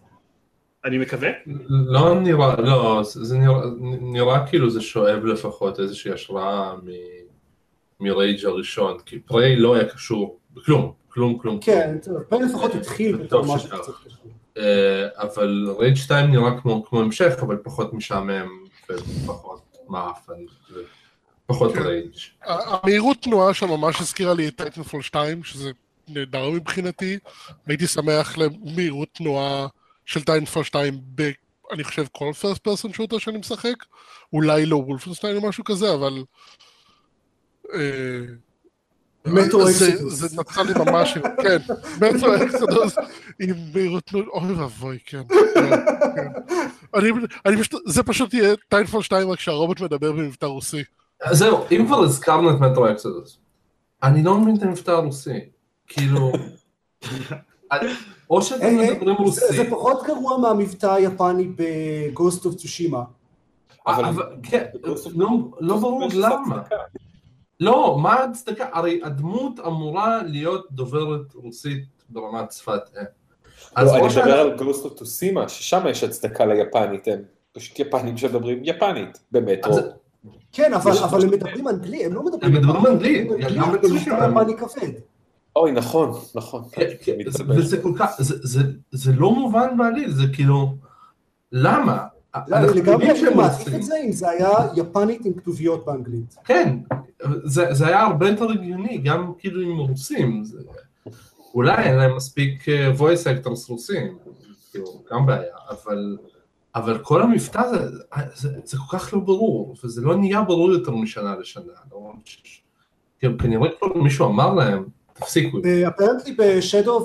אני מקווה. לא נראה, לא, זה זה נראה, נראה כאילו זה שואב לפחות איזושהי השראה מ- מ Rage הראשון, כי Prey לא היה קשור בכלום, כלום, כלום. כן, Prey לפחות התחיל בתור משהו. קצת קשור. אה, אבל Rage 2 נראה כמו, כמו המשך, אבל פחות משעמם ופחות מעפן, פחות כן. Rage. המהירות תנועה שם ממש הזכירה לי את Titanfall 2, שזה נהדר מבחינתי. הייתי שמח למהירות תנועה של Titanfall 2 ב... אני חושב כל first person shooter שאני משחק. אולי לא Wolfenstein או משהו כזה, אבל... אה, מטרו זה- Exodus. זה נתן לי ממש, כן, Metro Exodus עם מהירות אוי ואבוי, כן. כן, כן. אני- אני פשוט, זה פשוט יהיה Titanfall 2 רק שהרובוט מדבר במבטא רוסי. זהו, אם כבר הזכרנו את Metro Exodus, אני לא מבין את המבטא הרוסי, כאילו, או שאתם היי, היי, מדברים זה- רוסי, זה פחות גרוע מהמבטא היפני ב Ghost of Tsushima. אבל- כן, לא- לא ברור למה. לא, מה ההצדקה? הרי הדמות אמורה להיות דוברת רוסית ברמת שפת אם. לא, אני מדבר על of Tsushima, ששם יש הצדקה ליפנית, הם פשוט יפנים שמדברים יפנית, במטרו. כן, אבל הם מדברים אנגלית, הם לא מדברים... הם מדברים אנגלית, הם מדברים גם יפני כבד. אוי, נכון, נכון. כן, כן. וזה כל כך, זה לא מובן בעליל, זה כאילו, למה? לא, אנחנו יודעים שהם מעדיף. את זה אם זה היה יפנית עם כתוביות באנגלית. כן, זה, היה הרבה יותר הגיוני, גם כאילו עם רוסים. אולי אין להם מספיק אה, voice actors רוסים, כאילו, גם בעיה, אבל, אבל כל המבטא זה, זה, זה כל כך לא ברור, וזה לא נהיה ברור יותר משנה לשנה. לא, כאילו, כנראה כבר מישהו אמר להם, תפסיקו. אפרנטלי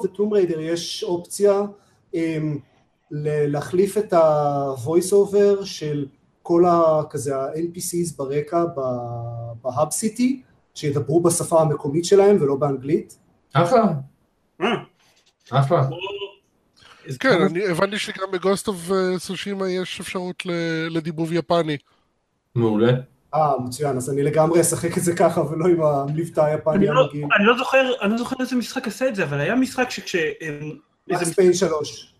the Tomb Raider יש אופציה אמ, להחליף את ה-voice over של כל ה- כזה ה-NPCs ברקע בהאב סיטי, שידברו בשפה המקומית שלהם ולא באנגלית. אחלה, אה, אחלה. כן, אני הבנתי שגם בגוסט אוף סושימה יש אפשרות לדיבוב יפני. מעולה. אה, מצוין, אז אני לגמרי אשחק את זה ככה ולא עם המבטא אני היפני לא. אני לא זוכר, אני לא זוכר איזה משחק עשה את זה, אבל היה משחק שכשהם איזה מקס פיין 3.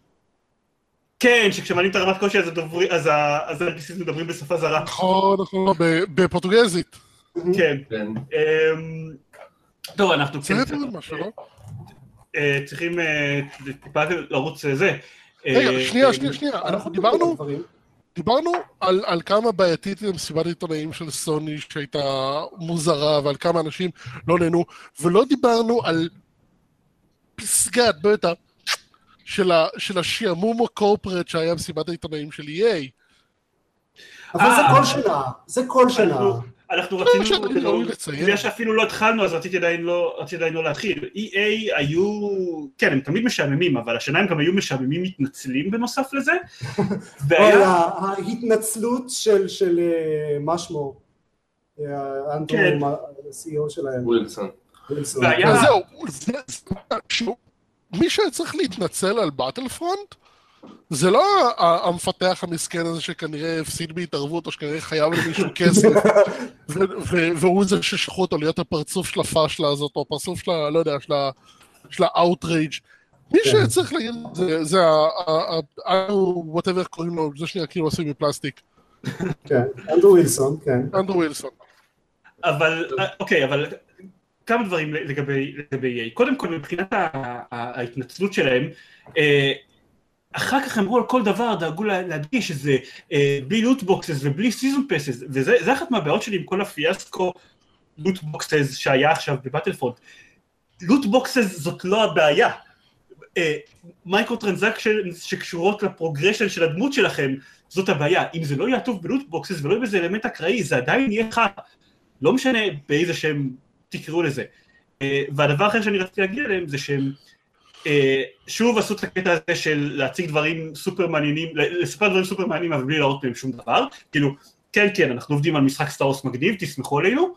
כן, שכשמעלים את הרמת קושי אז הדוברי- אז ה- אז ה-NPCs מדברים בשפה זרה. נכון, נכון, ב- בפורטוגזית. כן. כן. אמ, טוב, אנחנו זה כן היה משהו, לא? אה, צריכים אה, טיפה לרוץ אה, זה. רגע, שנייה, שנייה, שנייה, אנחנו דיברנו. דיברנו על, על כמה בעייתית מסיבת העיתונאים של סוני שהייתה מוזרה ועל כמה אנשים לא נהנו, ולא דיברנו על פסגת, לא יודעת, של, ה, של השעמום הקורפרט שהיה מסיבת העיתונאים של EA. אבל זה אה, כל שנה, זה כל שנה. אנחנו- אנחנו בסדר, רצינו. בגלל שאפילו לא התחלנו אז רציתי עדיין לא, רציתי עדיין לא להתחיל. EA היו, כן הם תמיד משעממים, אבל השנה הם גם היו משעממים מתנצלים בנוסף לזה. והיה, ההתנצלות של, של אה, מה שמו? אה, אנדרו, כן. ה-CEO שלהם, ווילסון. זהו, מי שהיה צריך להתנצל על באטלפרונט, זה לא המפתח המסכן הזה שכנראה הפסיד בהתערבות, או שכנראה חייב למישהו כסף, והוא זה ששלחו אותו להיות הפרצוף של הפאשלה הזאת, או הפרצוף של ה... לא יודע, של ה... של ה outrage. מי כן. שהיה צריך להגיד, זה- זה ה... whatever קוראים לו, זה שנייה כאילו עשוי מפלסטיק, כן, אנדרו וילסון, כן. אנדרו ווילסון. אבל, אה, אוקיי, אבל כמה דברים לגבי, לגבי EA. קודם כל, מבחינת ההתנצלות שלהם, אה, אחר כך אמרו על כל דבר, דאגו לה- להדגיש שזה אה, בלי loot boxes ובלי season passes, וזה זה אחת מהבעיות שלי עם כל הפיאסקו loot boxes שהיה עכשיו ב Battlefront. loot boxes זאת לא הבעיה. micro transaction שקשורות ל progression של הדמות שלכם, זאת הבעיה. אם זה לא יהיה עטוף ב loot boxes ולא יהיה בזה אלמנט אקראי, זה עדיין יהיה חרא. לא משנה באיזה שם תקראו לזה. אה, והדבר האחר שאני רציתי להגיד עליהם זה שהם אה, שוב עשו את הקטע הזה של להציג דברים סופר מעניינים, לספר דברים סופר מעניינים אבל בלי להראות מהם שום דבר, כאילו כן כן אנחנו עובדים על משחק סטארוס מגניב, תסמכו עלינו,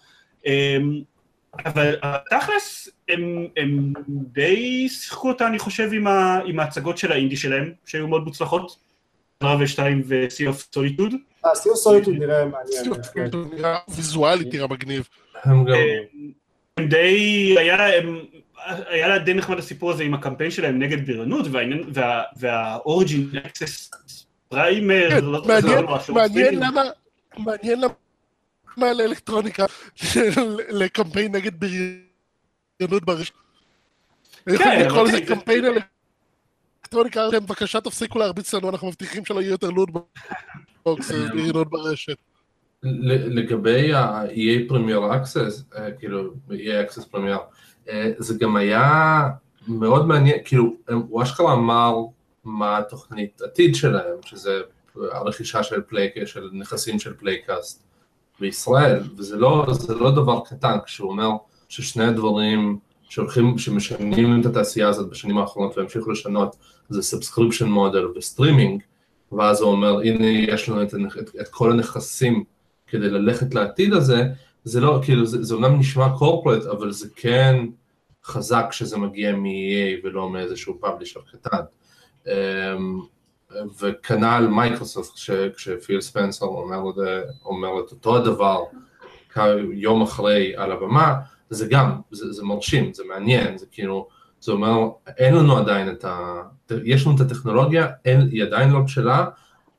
אה, אבל תכלס הם, הם די שיחקו אותה אני חושב עם, ה, עם ההצגות של האינדי שלהם שהיו מאוד מוצלחות, רב 2 ו-Sea of Solitude, אה, סיור סוליטוד נראה מעניין. כן. נראה ויזואלית נראה מגניב. הם. אה, די, היה להם, היה לה די נחמד הסיפור הזה עם הקמפיין שלהם נגד בריונות, והאוריג'ין אקסס פריימר, כן, לא- מעניין- לא מעניין פיילים. למה, מעניין למה לאלקטרוניקה לקמפיין נגד בריונות ברשת. יכולים לקרוא לזה זה- קמפיין אלקטרוניקה, בבקשה תפסיקו להרביץ לנו, אנחנו מבטיחים שלא יהיה יותר לוד בוקס, בריונות ברשת. לגבי ה-EA Access, אה, כאילו, EA Premier, אה, זה גם היה מאוד מעניין, כאילו, הוא אשכרה אמר מה התוכנית עתיד שלהם, שזה הרכישה של Playc, של נכסים של Playcast בישראל, וזה לא, לא דבר קטן, כשהוא אומר ששני הדברים שהולכים, שמשנים את התעשייה הזאת בשנים האחרונות והמשיכו לשנות, זה subscription model וסטרימינג, ואז הוא אומר, הנה יש לנו את, את, את כל הנכסים כדי ללכת לעתיד הזה, זה לא, כאילו, זה, זה אומנם נשמע קורפרט, אבל זה כן חזק שזה מגיע מ-EA ולא מאיזשהו פאבלישר קטן. אמ, וכנ"ל מייקרוסופט, כש, כשפיל ספנסר אומר, אומר את אותו הדבר יום אחרי על הבמה, זה גם, זה, זה מרשים, זה מעניין, זה כאילו, זה אומר, אין לנו עדיין את ה... יש לנו את הטכנולוגיה, אין, היא עדיין לא בשלה,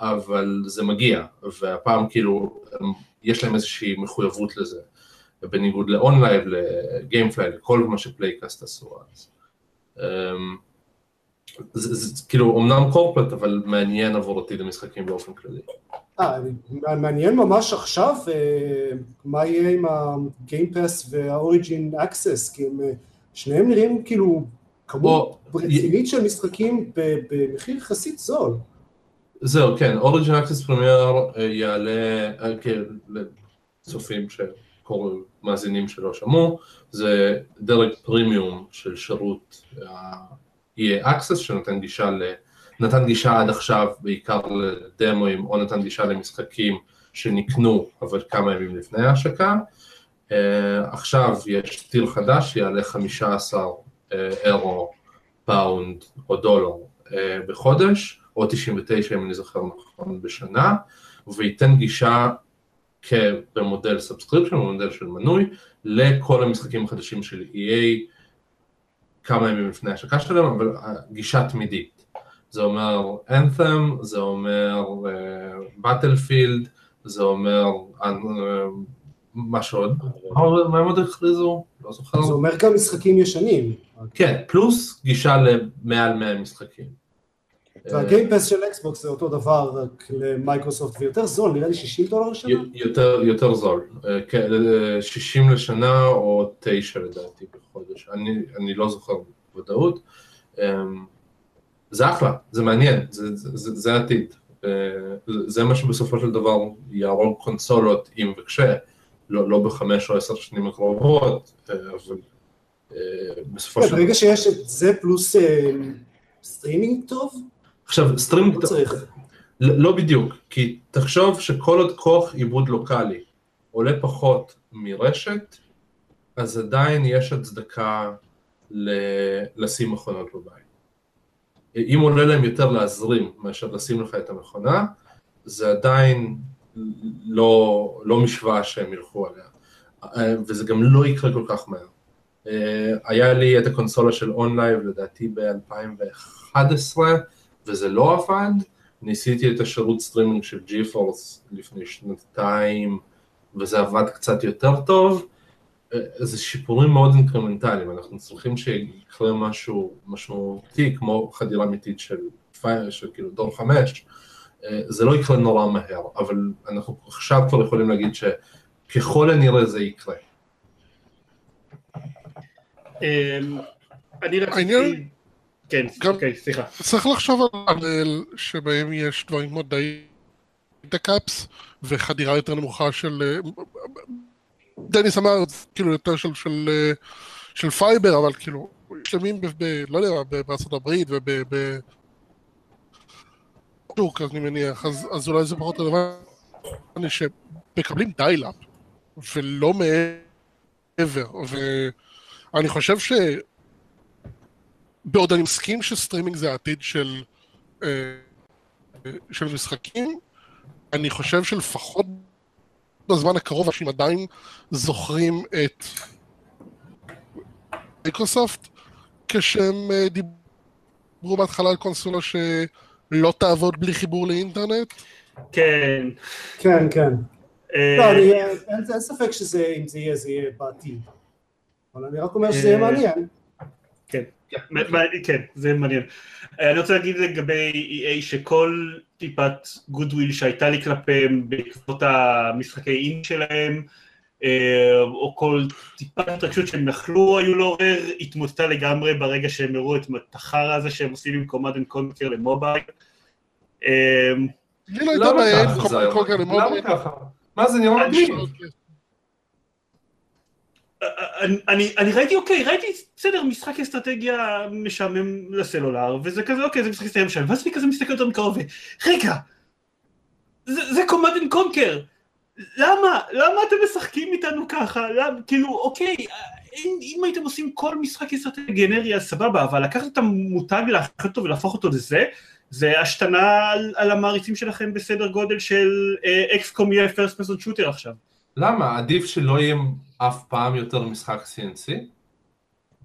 אבל זה מגיע, והפעם כאילו, יש להם איזושהי מחויבות לזה, בניגוד ל OnLive, ל GameFly, לכל מה ש Playcast עשו אז. אמ, זה, זה כאילו אומנם corporate, אבל מעניין עבור עתיד המשחקים באופן כללי. אה, מעניין ממש עכשיו אה, מה יהיה עם ה Game Pass וה Origin Access, כי הם אה, שניהם נראים כאילו כמות רצינית של משחקים במחיר יחסית זול. זהו, כן, Origin Access Premier יעלה, אה, כן, לצופים שקוראים, מאזינים שלא שמעו, זה דרג פרימיום של שירות ה-EA Access שנותן גישה ל... נתן גישה עד עכשיו בעיקר לדמואים או נתן גישה למשחקים שנקנו אבל כמה ימים לפני ההשקה. אה, עכשיו יש tier חדש שיעלה 15 אה, אירו, פאונד או דולר אה, בחודש, או 99 אם אני זוכר נכון בשנה, וייתן גישה במודל subscription, במודל של מנוי, לכל המשחקים החדשים של EA כמה ימים לפני ההשקה שלהם, אבל גישה תמידית. זה אומר Anthem, זה אומר Battlefield, זה אומר אה, מה שעוד, מה מה הם עוד הכריזו? לא זוכר. זה אומר גם משחקים ישנים. כן, פלוס גישה למעל 100 משחקים. וה Game Pass של אקסבוקס זה אותו דבר רק למייקרוסופט ויותר זול, נראה לי 60 דולר לשנה? יותר, יותר זול, אה, כן, אה, 60 לשנה או 9 לדעתי בחודש, אני, אני לא זוכר בוודאות. זה אחלה, זה מעניין, זה, זה, זה, זה העתיד. אה, זה מה שבסופו של דבר יהרוג קונסולות אם וכשה, לא, לא בחמש או עשר שנים הקרובות, אה, אבל אה, בסופו כן, של דבר... ברגע שיש את זה פלוס אה, סטרימינג טוב, עכשיו, סטרימינג... לא צריך. לא לא בדיוק, כי תחשוב שכל עוד כוח עיבוד לוקאלי עולה פחות מרשת, אז עדיין יש הצדקה ל- לשים מכונות בבית. אם עולה להם יותר להזרים מאשר לשים לך את המכונה, זה עדיין לא, לא משוואה שהם ילכו עליה. וזה גם לא יקרה כל כך מהר. אה, היה לי את הקונסולה של OnLive לדעתי ב-2011, וזה לא עבד. ניסיתי את השירות סטרימינג של GeForce לפני שנתיים, וזה עבד קצת יותר טוב. זה שיפורים מאוד אינקרמנטליים, אנחנו צריכים שיקרה משהו משמעותי, כמו חדירה אמיתית של, פי- של כאילו דור חמש. זה לא יקרה נורא מהר, אבל אנחנו עכשיו כבר יכולים להגיד שככל הנראה זה יקרה. אמ, אני רציתי... כן, גם- אוקיי, סליחה. צריך לחשוב על פאנל שבהם יש דברים כמו data caps וחדירה יותר נמוכה של... אה, דניס אמר, כאילו יותר של, של, אה, של fiber, אבל כאילו, שלמים ב... ב לא יודע, בארצות הברית וב... ב... טורק, אני מניח, אז, אז אולי זה פחות רלוונטי שמקבלים dial-up ולא מעבר, ואני חושב ש... בעוד אני מסכים שסטרימינג זה העתיד של, אה, של משחקים, אני חושב שלפחות בזמן הקרוב אנשים עדיין זוכרים את מייקרוסופט כשהם אה, דיברו בהתחלה על קונסולה שלא תעבוד בלי חיבור לאינטרנט. כן. כן, כן. אה, לא, אני, אין ספק שזה, אם זה יהיה, זה יהיה בעתיד. אבל אני רק אומר שזה יהיה מעניין. כן, כן, זה מעניין. אה, אני רוצה להגיד לגבי EA שכל טיפת goodwill שהייתה לי כלפיהם בעקבות המשחקי אינד שלהם, אה, או כל טיפת התרגשות שהם יכלו היו לעורר, התמוטטה לגמרי ברגע שהם הראו את החרא הזה שהם עושים עם Command and Conquer ל mobile. אה, לי לא הייתה למה בעיה עם היה? Conquer למה ל mobile. ככה? מה זה נראה אני- מגניב? אני, אני, ראיתי, אוקיי, ראיתי, בסדר, משחק אסטרטגיה משעמם לסלולר, וזה כזה, אוקיי, זה משחק אסטרטגיה משעמם, ואז אני כזה מסתכל יותר מקרוב, ו- רגע, זה, זה Command and Conquer, למה? למה אתם משחקים איתנו ככה? למה, כאילו, אוקיי, אם, אם הייתם עושים כל משחק אסטרטגיה גנרי, אז סבבה, אבל לקחת את המותג, להפוך אותו ולהפוך אותו לזה, זה השתנה על, על המעריצים שלכם בסדר גודל של XCOM יהיה first person shooter עכשיו. למה? עדיף שלא יהיה אף פעם יותר משחק CNC?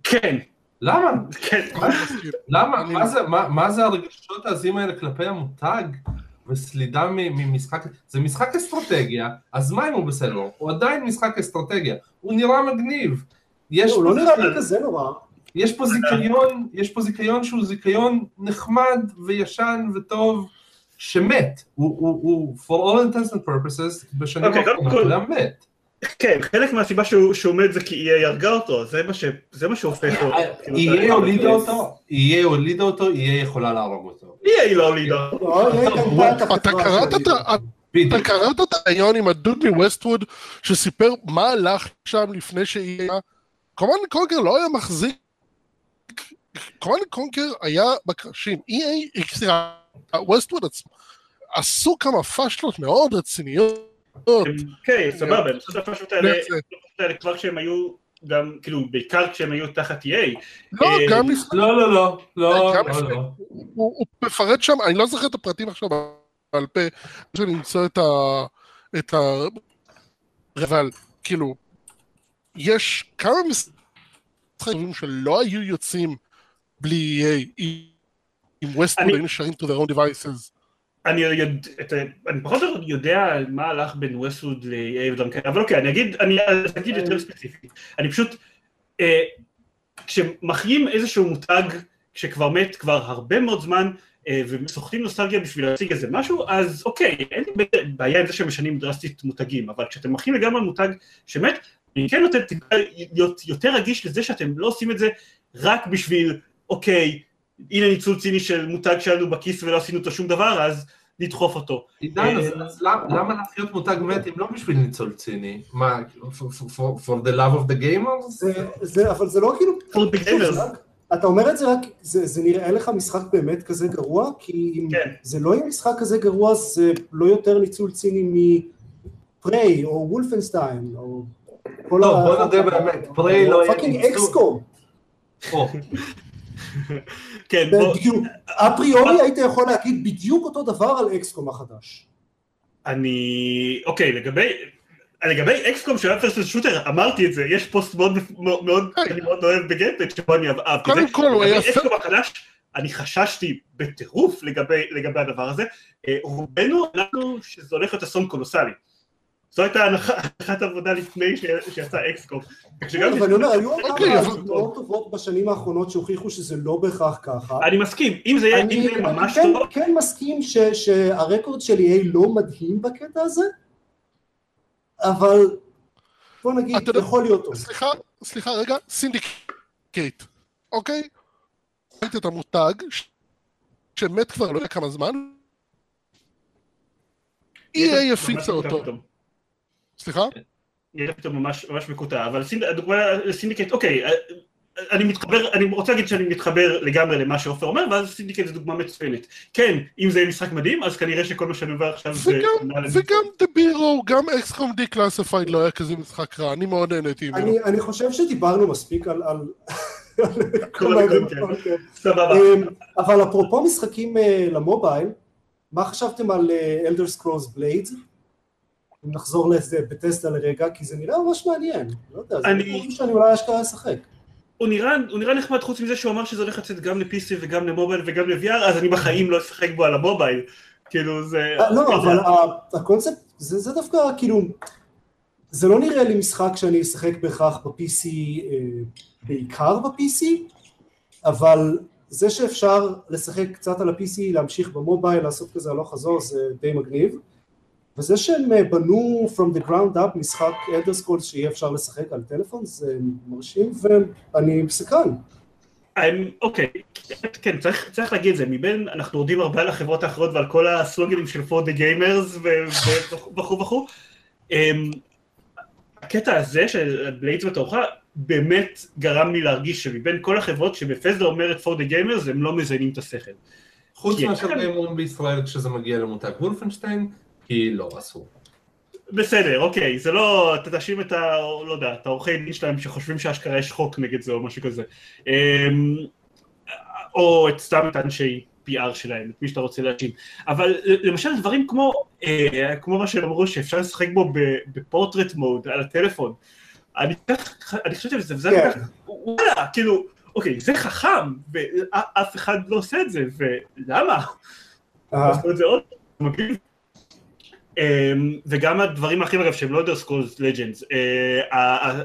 כן, למה? כן. למה? מה זה, מה, מה זה הרגשות העזים האלה כלפי המותג? וסלידה מ- ממשחק, זה משחק אסטרטגיה, אז מה אם הוא בסדר? הוא עדיין משחק אסטרטגיה, הוא נראה מגניב. יש הוא פה לא נראה כזה נורא. יש פה זיכיון, יש פה זיכיון שהוא זיכיון נחמד וישן וטוב, שמת. הוא, הוא, הוא for all intents and purposes, בשנים אוקיי, האחרונות כל- הוא מת. כן, חלק מהסיבה שהוא, שהוא מת זה כי EA הרגה אותו, זה מה, ש, זה מה שהופך אותו. כאילו, יהיה אתה- הולידה אותו, יהיה הולידה אותו, יהיה יכולה להרוג אותו. EA לא הולידה. לא, קנתה את אתה קראת. את ה- אתה. קראת את הרעיון עם הדוד מווסטווד שסיפר מה הלך שם לפני שהיא... קומנד קונקר לא היה מחזיק... קומנד קונקר היה בקרשים. EA, סליחה, ווסטווד עצמו, עשו כמה פאשלות מאוד רציניות. כן, סבבה, הם עשו את הפשוט האלה, כבר כשהם היו, גם, כאילו, בעיקר כשהם היו תחת EA. לא, אה, גם לפני... לא, לא, לא, לא, לא, לא. הוא מפרט שם, אני לא זוכר את הפרטים עכשיו בעל פה, לי למצוא את ה... את ה... אבל כאילו, יש כמה משחקים שלא היו יוצאים בלי EA, אם ווסטווד אני- היו נשארים to their own devices. אני, יודע, אני פחות או יותר יודע על מה הלך בין ווסטווד ודברים כאלה, אבל אוקיי, אני אגיד, אני אגיד יותר ספציפי. אני פשוט, אה, כשמחיים איזשהו מותג שכבר מת כבר הרבה מאוד זמן, אה, וסוחטים נוסטלגיה בשביל להציג איזה משהו, אז אוקיי, אין לי בעיה עם זה שמשנים דרסטית מותגים, אבל כשאתם מחיים לגמרי מותג שמת, אני כן נותן להיות יותר רגיש לזה שאתם לא עושים את זה רק בשביל, אוקיי, הנה ניצול ציני של מותג שלנו בכיס ולא עשינו אותו שום דבר, אז נדחוף אותו. עידן, אז- אה, אז למ- למה להחיות מותג מת אם לא בשביל ניצול ציני? מה, for- the love of the gamers? זה, זה, אבל זה לא כאילו... For the gamers. אתה אומר את זה רק, זה, זה נראה לך משחק באמת כזה גרוע? כי אם כן. זה לא יהיה משחק כזה גרוע, זה לא יותר ניצול ציני מפריי, או וולפנשטיין, או כל טוב, בוא נודה באמת, Prey לא היה fucking ניצול. XCOM. כן, בוא, בדיוק, אפריורי היית יכול להגיד בדיוק אותו דבר על XCOM החדש. אני... אוקיי, לגבי... לגבי XCOM של ה first person shooter, אמרתי את זה, יש פוסט מאוד, מאוד, אני מאוד אוהב בגיימפוד, שבו אני אהבתי את זה. קודם כל, הוא היה לגבי XCOM החדש, אני חששתי בטירוף לגבי, לגבי הדבר הזה. אה, רובנו, אנחנו, שזה הולך להיות אסון קולוסלי. זו הייתה הנחת עבודה לפני ש- שיצא XCOM. אבל אני אומר, היו אוקיי, אבל- דוגמאות טובות בשנים האחרונות שהוכיחו שזה לא בהכרח ככה. אני מסכים, אם זה יהיה אני ממש כן- טוב, כן מסכים ש- שהרקורד של EA לא מדהים בקטע הזה, אבל בוא נגיד, יכול להיות טוב. סליחה, סליחה רגע, Syndicate, אוקיי? ראית את המותג, ש- שמת כבר לא יודע כמה זמן, EA הפיצה אותו. סליחה? יהיה פתאום ממש ממש מקוטע, אבל הדוגמה ל Syndicate, אוקיי, אה, אני מתחבר, אני רוצה להגיד שאני מתחבר לגמרי למה שעופר אומר, ואז Syndicate זו דוגמה מצוינת. כן, אם זה משחק מדהים, אז כנראה שכל מה שאני אומר עכשיו זה... וגם, וגם The Bureau, גם Declassified לא היה כזה משחק רע, אני מאוד נהניתי ממנו. אני אני חושב שדיברנו מספיק על... כן. סבבה. אמ, אבל אפרופו משחקים אה, ל mobile, מה חשבתם על Elder Scrolls Blades? אם נחזור לזה ב Bethesda לרגע, כי זה נראה ממש מעניין. לא יודע, זה אני- משהו שאני אולי אשכרה אשחק. הוא נראה, הוא נראה נחמד חוץ מזה שהוא אמר שזה הולך לצאת גם ל-PC וגם ל mobile וגם ל-VR, אז אני בחיים לא אשחק בו על ה mobile. כאילו זה... אה, לא, אבל הקונספט, זה זה דווקא כאילו, זה לא נראה לי משחק שאני אשחק בהכרח ב-PC, אה, בעיקר ב-PC, אבל זה שאפשר לשחק קצת על ה-PC, להמשיך במובייל, לעשות כזה הלוך חזור, זה די מגניב. וזה שהם אה, בנו from the ground up משחק אלדר סקולס שיהיה אפשר לשחק על טלפון, זה מרשים ואני סקרן. I'm- אוקיי, כן, צריך, צריך להגיד את זה, מבין, אנחנו יודעים הרבה על החברות האחרות ועל כל הסלוגנים של for the gamers ו- וכו' וכו'. אמ, הקטע הזה של בליידס בתערוכה באמת גרם לי להרגיש שמבין כל החברות שבפסדה אומרת for the gamers הם לא מזיינים את השכל. חוץ מאשר הם אומרים בישראל כשזה מגיע למותג וולפנשטיין, כי לא, אסור. בסדר, אוקיי, זה לא, אתה תאשים את ה... לא יודע, את העורכי דין שלהם שחושבים שאשכרה יש חוק נגד זה או משהו כזה. אמ, או את סתם את האנשי PR שלהם, את מי שאתה רוצה להאשים. אבל למשל דברים כמו, אה, כמו מה שהם אמרו שאפשר לשחק בו ב- בפורטרט מוד על הטלפון. אני אני חושבת שזה, זה כן. כך, וואלה, כאילו, אוקיי, זה חכם, ואף אחד לא עושה את זה, ולמה? אה, עשו את זה עוד מגניב. אמ, וגם הדברים האחרים אגב שהם לא יודע סקולס לג'נדס,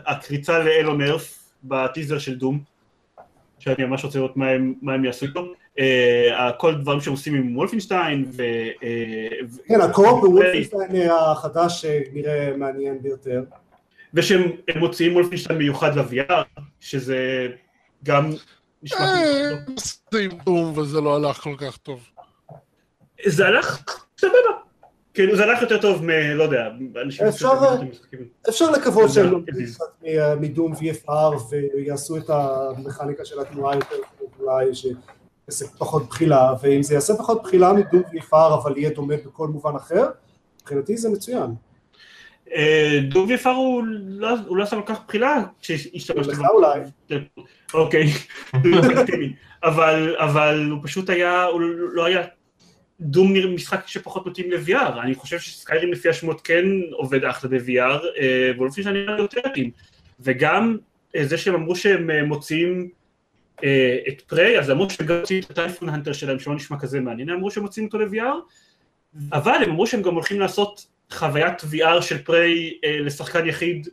הקריצה לאלון ארף בטיזר של דום, שאני ממש רוצה לראות מה הם- מה הם יעשו איתו, אה, כל דברים שהם עושים עם וולפנשטיין, ו... אה, ו- כן, הקו-אופ ו- בוולפנשטיין החדש אה, נראה מעניין ביותר. ושהם הם מוציאים וולפנשטיין מיוחד ל-VR, שזה גם נשמע... אה, עם דום וזה לא הלך כל כך טוב. זה הלך סבבה, כאילו זה הלך יותר טוב מ... לא יודע, אנשים... אפשר- קצת לקוות שהם לא לומדים טבעי. קצת מ- מדום VFR ויעשו את המכניקה של התנועה יותר טוב, אולי שיעשה פחות בחילה, ואם זה יעשה פחות בחילה מדום VFR אבל יהיה דומה בכל מובן אחר, מבחינתי זה מצוין. אה, יפר הוא לא הוא לא עשה כל כך בחילה כשהשתמשת לך אולי. אוקיי, אבל הוא פשוט היה, הוא לא היה דום נראה משחק שפחות מתאים ל-VR, אני חושב שסקיירים לפי השמות כן עובד אחלה ב-VR, אה, ולפי שאני אומר יותר מתאים. וגם אה, זה שהם אמרו שהם אה, מוציאים את פריי, אז אמרו שהם גם מוציאים את הטלפון הנטר שלהם, שלא נשמע כזה מעניין, הם אמרו שהם מוציאים אותו ל-VR, אבל הם אמרו שהם גם הולכים לעשות חוויית VR של פריי לשחקן יחיד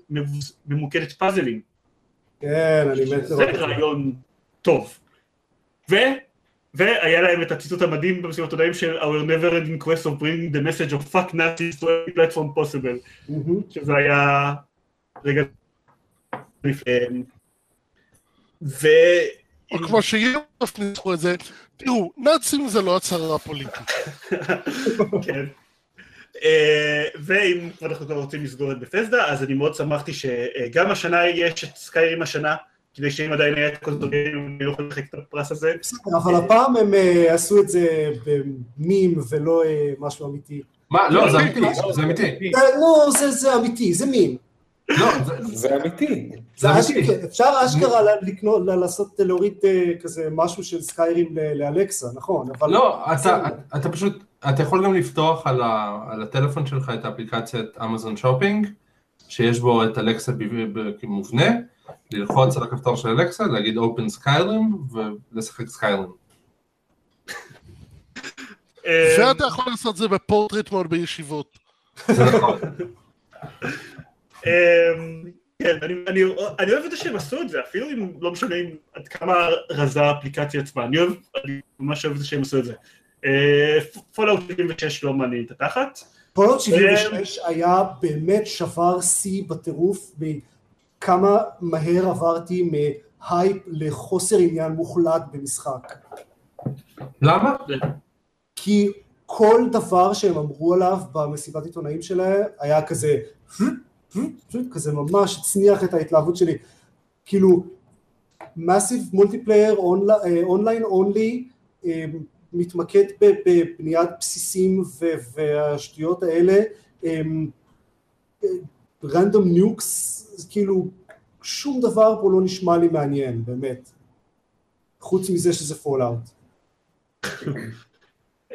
ממוקדת פאזלים. כן, אני מת לראות זה. רעיון טוב. ו... והיה להם את הציטוט המדהים במסיבת עודאים של Our never ending quest of bringing the message of fuck Nazis to any platform possible, מהמם. שזה היה רגע... ו... או כמו שיופ ניסחו את זה, תראו, נאצים זה לא הצהרה פוליטית. כן. אה, ואם אנחנו כבר רוצים לסגור את בפסדה, אז אני מאוד שמחתי שגם השנה יש את סקיירים השנה, כדי שאם עדיין היה את קונסטוגנים, אני לא יכול לשחק את הפרס הזה. בסדר, אבל הפעם הם אה, עשו את זה במים ולא אה, משהו אמיתי. מה? לא, זה אמיתי, זה אמיתי. אה, לא, זה- זה אמיתי, זה מים. לא, זה- אמיתי. אפשר אשכרה לקנות, לעשות, להוריד אה, כזה משהו של סקיירים לאלקסה, נכון, אבל... לא, אתה, פשוט, אתה יכול גם לפתוח על, הטלפון שלך את האפליקציית אמזון שופינג, שיש בו את אלקסה כמובנה, ללחוץ על הכפתור של אלקסה, להגיד open skyrim ולשחק סקיירים. אה, ואתה יכול לעשות את זה ב portrait mode בישיבות. זה נכון. אמ, כן, אני, אני, אני אוהב את זה שהם עשו את זה, אפילו אם לא משנה אם עד כמה רזה האפליקציה עצמה, אני אוהב, אני ממש אוהב את זה שהם עשו את זה. Fallout 76 לא מעניין את התחת. Fallout 76 היה באמת שבר שיא בטירוף בכמה מהר עברתי מהייפ לחוסר עניין מוחלט במשחק. למה? כי כל דבר שהם אמרו עליו במסיבת עיתונאים שלהם היה כזה, כזה ממש הצניח את ההתלהבות שלי. כאילו, massive multiplayer online only מתמקד בבניית בסיסים והשטויות האלה, random nukes, כאילו שום דבר פה לא נשמע לי מעניין, באמת. חוץ מזה שזה Fallout.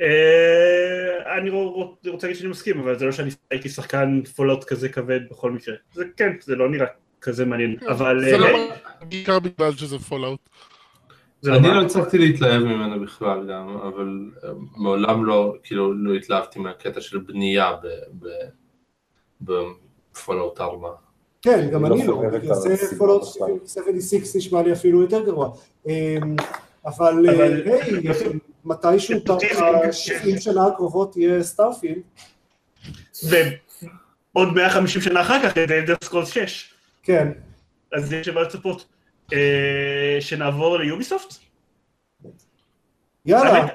אה, אני רו- רוצה להגיד שאני מסכים, אבל זה לא שאני הייתי שחקן Fallout כזה כבד בכל מקרה. זה כן, זה לא נראה כזה מעניין, אבל... זה אה, לא היי, בעיקר בגלל שזה Fallout. לא אני? לא הצלחתי להתלהב ממנו בכלל גם, אבל אה, מעולם לא, כאילו, לא התלהבתי מהקטע של בנייה ב Fallout 4. כן, גם אני אני לא חובב את בגלל זה הסיבה Fallout בכלל. 76 נשמע לי אפילו יותר גרוע. אמ, אבל אה, אבל- היי, מתישהו ב-70 שנה הקרובות תהיה Starfield, ועוד 150 שנה אחר כך, זה Elder Scrolls 6. כן. אז יש מה לצפות. אה, שנעבור ל Ubisoft? יאללה,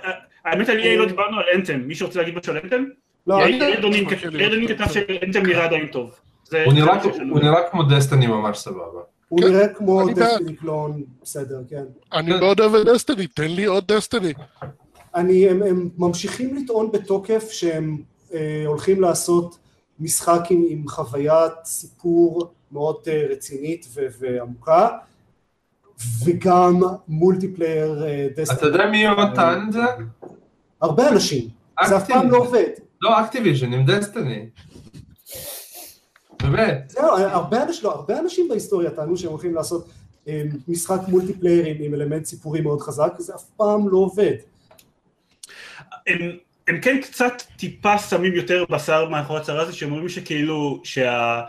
האמת- אני לא דיברנו על Anthem. מישהו רוצה להגיד משהו על Anthem? לא, אני- אדונים אני- כתב- ש Anthem נראה עדיין טוב. זה- הוא נראה-. הוא כמו Destiny ממש סבבה. הוא כן, נראה כמו אני בעד. Destiny clone, בסדר, כן. אני מאוד אוהב את Destiny, תן לי עוד Destiny. אני, הם, הם ממשיכים לטעון בתוקף שהם אה, הולכים לעשות משחק עם, עם חוויית סיפור מאוד אה, רצינית ו, ועמוקה, וגם multiplayer אה, Destiny. אתה יודע מי עוד טען את זה? הרבה אנשים, זה אף פעם לא עובד. לא, Activision עם Destiny. באמת. זהו, הרבה אנשים, לא, הרבה אנשים בהיסטוריה טענו שהם הולכים לעשות אה, משחק multiplayer עם, אלמנט סיפורי מאוד חזק, זה אף פעם לא עובד. הם, הם כן קצת טיפה שמים יותר בשר מאחורי הצהרה הזאת, שהם אומרים שכאילו, שה,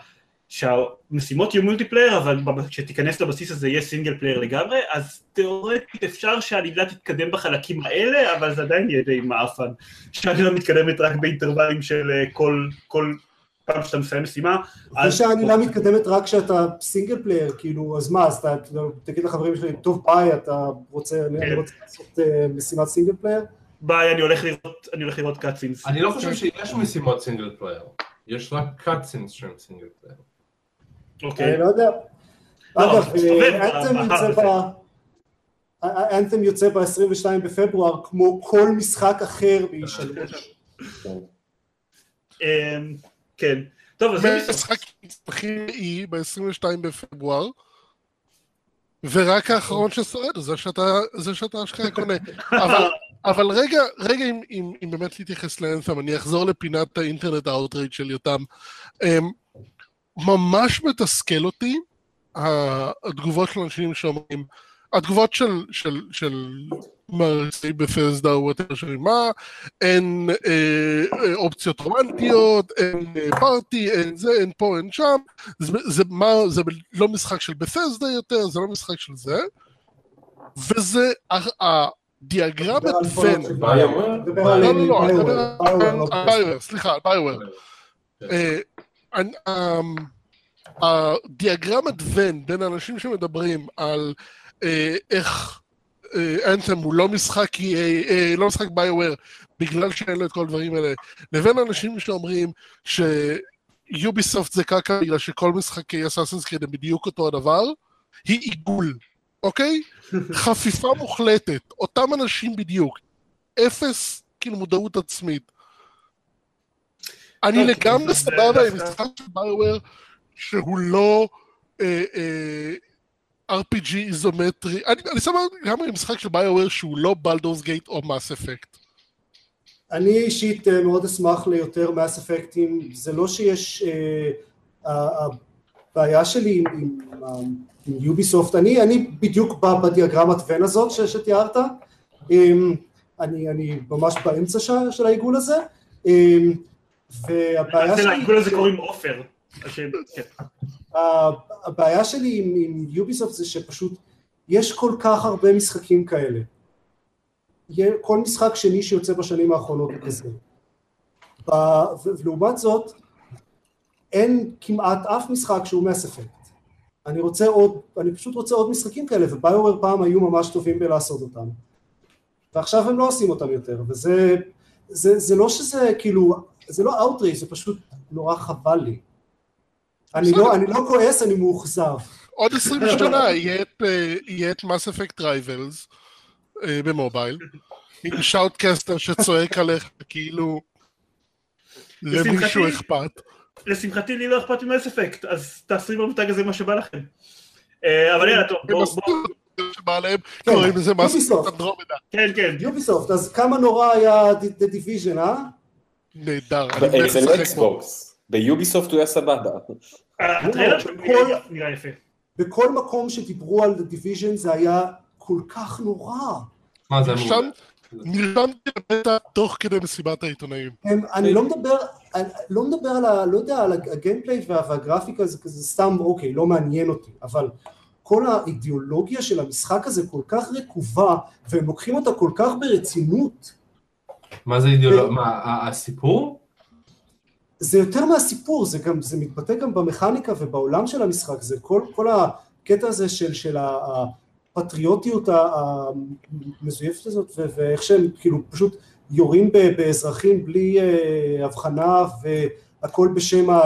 שהמשימות יהיו multiplayer, אבל כשתיכנס לבסיס הזה יהיה single player לגמרי, אז תאורטית אפשר שהעלילה תתקדם בחלקים האלה, אבל זה עדיין יהיה די מעפן. שהעלילה מתקדמת רק באינטרוולים של אה, כל, כל פעם שאתה מסיים משימה. אז- ושהעלילה מתקדמת רק כשאתה single player, כאילו, אז מה, אז אתה תגיד לחברים שלי, טוב ביי, אתה רוצה, אני כן. רוצה לעשות אה, משימת single player? ביי, אני הולך לראות, אני הולך לראות cutscenes. אני לא חושב שיש משימות single player. יש רק cutscenes שהם single player. אוקיי. אני לא יודע. לא, אגב, Anthem יוצא. ב... Anthem יוצא ב-22 בפברואר, כמו כל משחק אחר ב-E3. כן. טוב, אז משחק מסמכים היא ב-22 בפברואר, ורק האחרון ששורד זה שאתה אשכרה קונה. אבל, אבל רגע, רגע אם, אם, אם באמת להתייחס ל Anthem, אני אחזור לפינת האינטרנט ה outrage של יותם. אמ, ממש מתסכל אותי התגובות של אנשים שאומרים, התגובות של, של, של מעריצי בפסדה או וואטר של מה, אין אה, אה, אופציות רומנטיות, אין אה, פארטי, אין זה, אין פה, אין שם, זה, זה, מה, זה לא משחק של בפסדה יותר, זה לא משחק של זה, וזה הדיאגרמת ון, לא, לא, לא, אני מדבר על ביואר, סליחה, על ביואר. אמ, הדיאגרמת ון בין האנשים שמדברים על איך אנתם הוא לא משחק EA, אה, לא משחק ביואר בגלל שאין לו את כל הדברים האלה, לבין אנשים שאומרים שיוביסופט זה קקה בגלל שכל משחקי אסאסינס קריד הם בדיוק אותו הדבר, היא עיגול, אוקיי? חפיפה מוחלטת, אותם אנשים בדיוק, אפס כאילו מודעות עצמית. אני אוקיי, לגמרי סבבה עם משחק של ביואר שהוא לא אה, אה, RPG איזומטרי, אני, אני סבבה לגמרי עם משחק של ביואר שהוא לא בלדורס גייט או מאס אפקט. אני אישית אה, מאוד אשמח ליותר מאס אפקטים, זה לא שיש, אה, הבעיה שלי עם, עם, עם, עם יוביסופט, אני, אני בדיוק ב- בדיאגרמת ון הזאת ש, שתיארת, אמ, אני, אני ממש באמצע של, של העיגול הזה, אמ, והבעיה שלי, לעיגול הזה קוראים עופר. הבעיה שלי עם, עם יוביסופט זה שפשוט יש כל כך הרבה משחקים כאלה. כל משחק שני שיוצא בשנים האחרונות הוא כזה. ולעומת זאת, אין כמעט אף משחק שהוא מס אפקט. אני רוצה עוד, אני פשוט רוצה עוד משחקים כאלה, וביואר פעם היו ממש טובים בלעשות אותם. ועכשיו הם לא עושים אותם יותר, וזה זה, זה לא שזה כאילו, זה לא outrage, זה פשוט נורא חבל לי. אני לא, אני לא כועס, אני מאוכזב. עוד 20 שנה יהיה את, אה, Mass Effect Rivals במובייל, עם shoutcaster שצועק עליך כאילו למישהו אכפת. לשמחתי לי לא אכפת מ Mass Effect, אז תעשו עם המותג הזה מה שבא לכם. אה, אבל יאללה, טוב, בואו, שבא להם, קוראים לזה. Effect Andromeda. כן, כן. Ubisoft, אז כמה נורא היה The Division, אה? נהדר. אצל. Xbox. ב Ubisoft הוא היה סבבה. הטריילר נראה- יפה. בכל מקום שדיברו על The Division זה היה כל כך נורא. מה זה אמור? נרשמתי לבטא תוך כדי מסיבת העיתונאים. אני לא מדבר, אני לא מדבר על, ה, לא יודע, על ה gameplay וה, והגרפיקה, זה כזה סתם, אוקיי, לא מעניין אותי, אבל כל האידיאולוגיה של המשחק הזה כל כך רקובה, והם לוקחים אותה כל כך ברצינות, מה זה אידיאולוגיה? מה, הסיפור? זה יותר מהסיפור, זה גם, זה מתבטא גם במכניקה ובעולם של המשחק, זה כל, כל הקטע הזה של, של הפטריוטיות המזויפת הזאת, ו- ואיך שהם כאילו פשוט יורים באזרחים בלי אה, הבחנה, והכל בשם ה-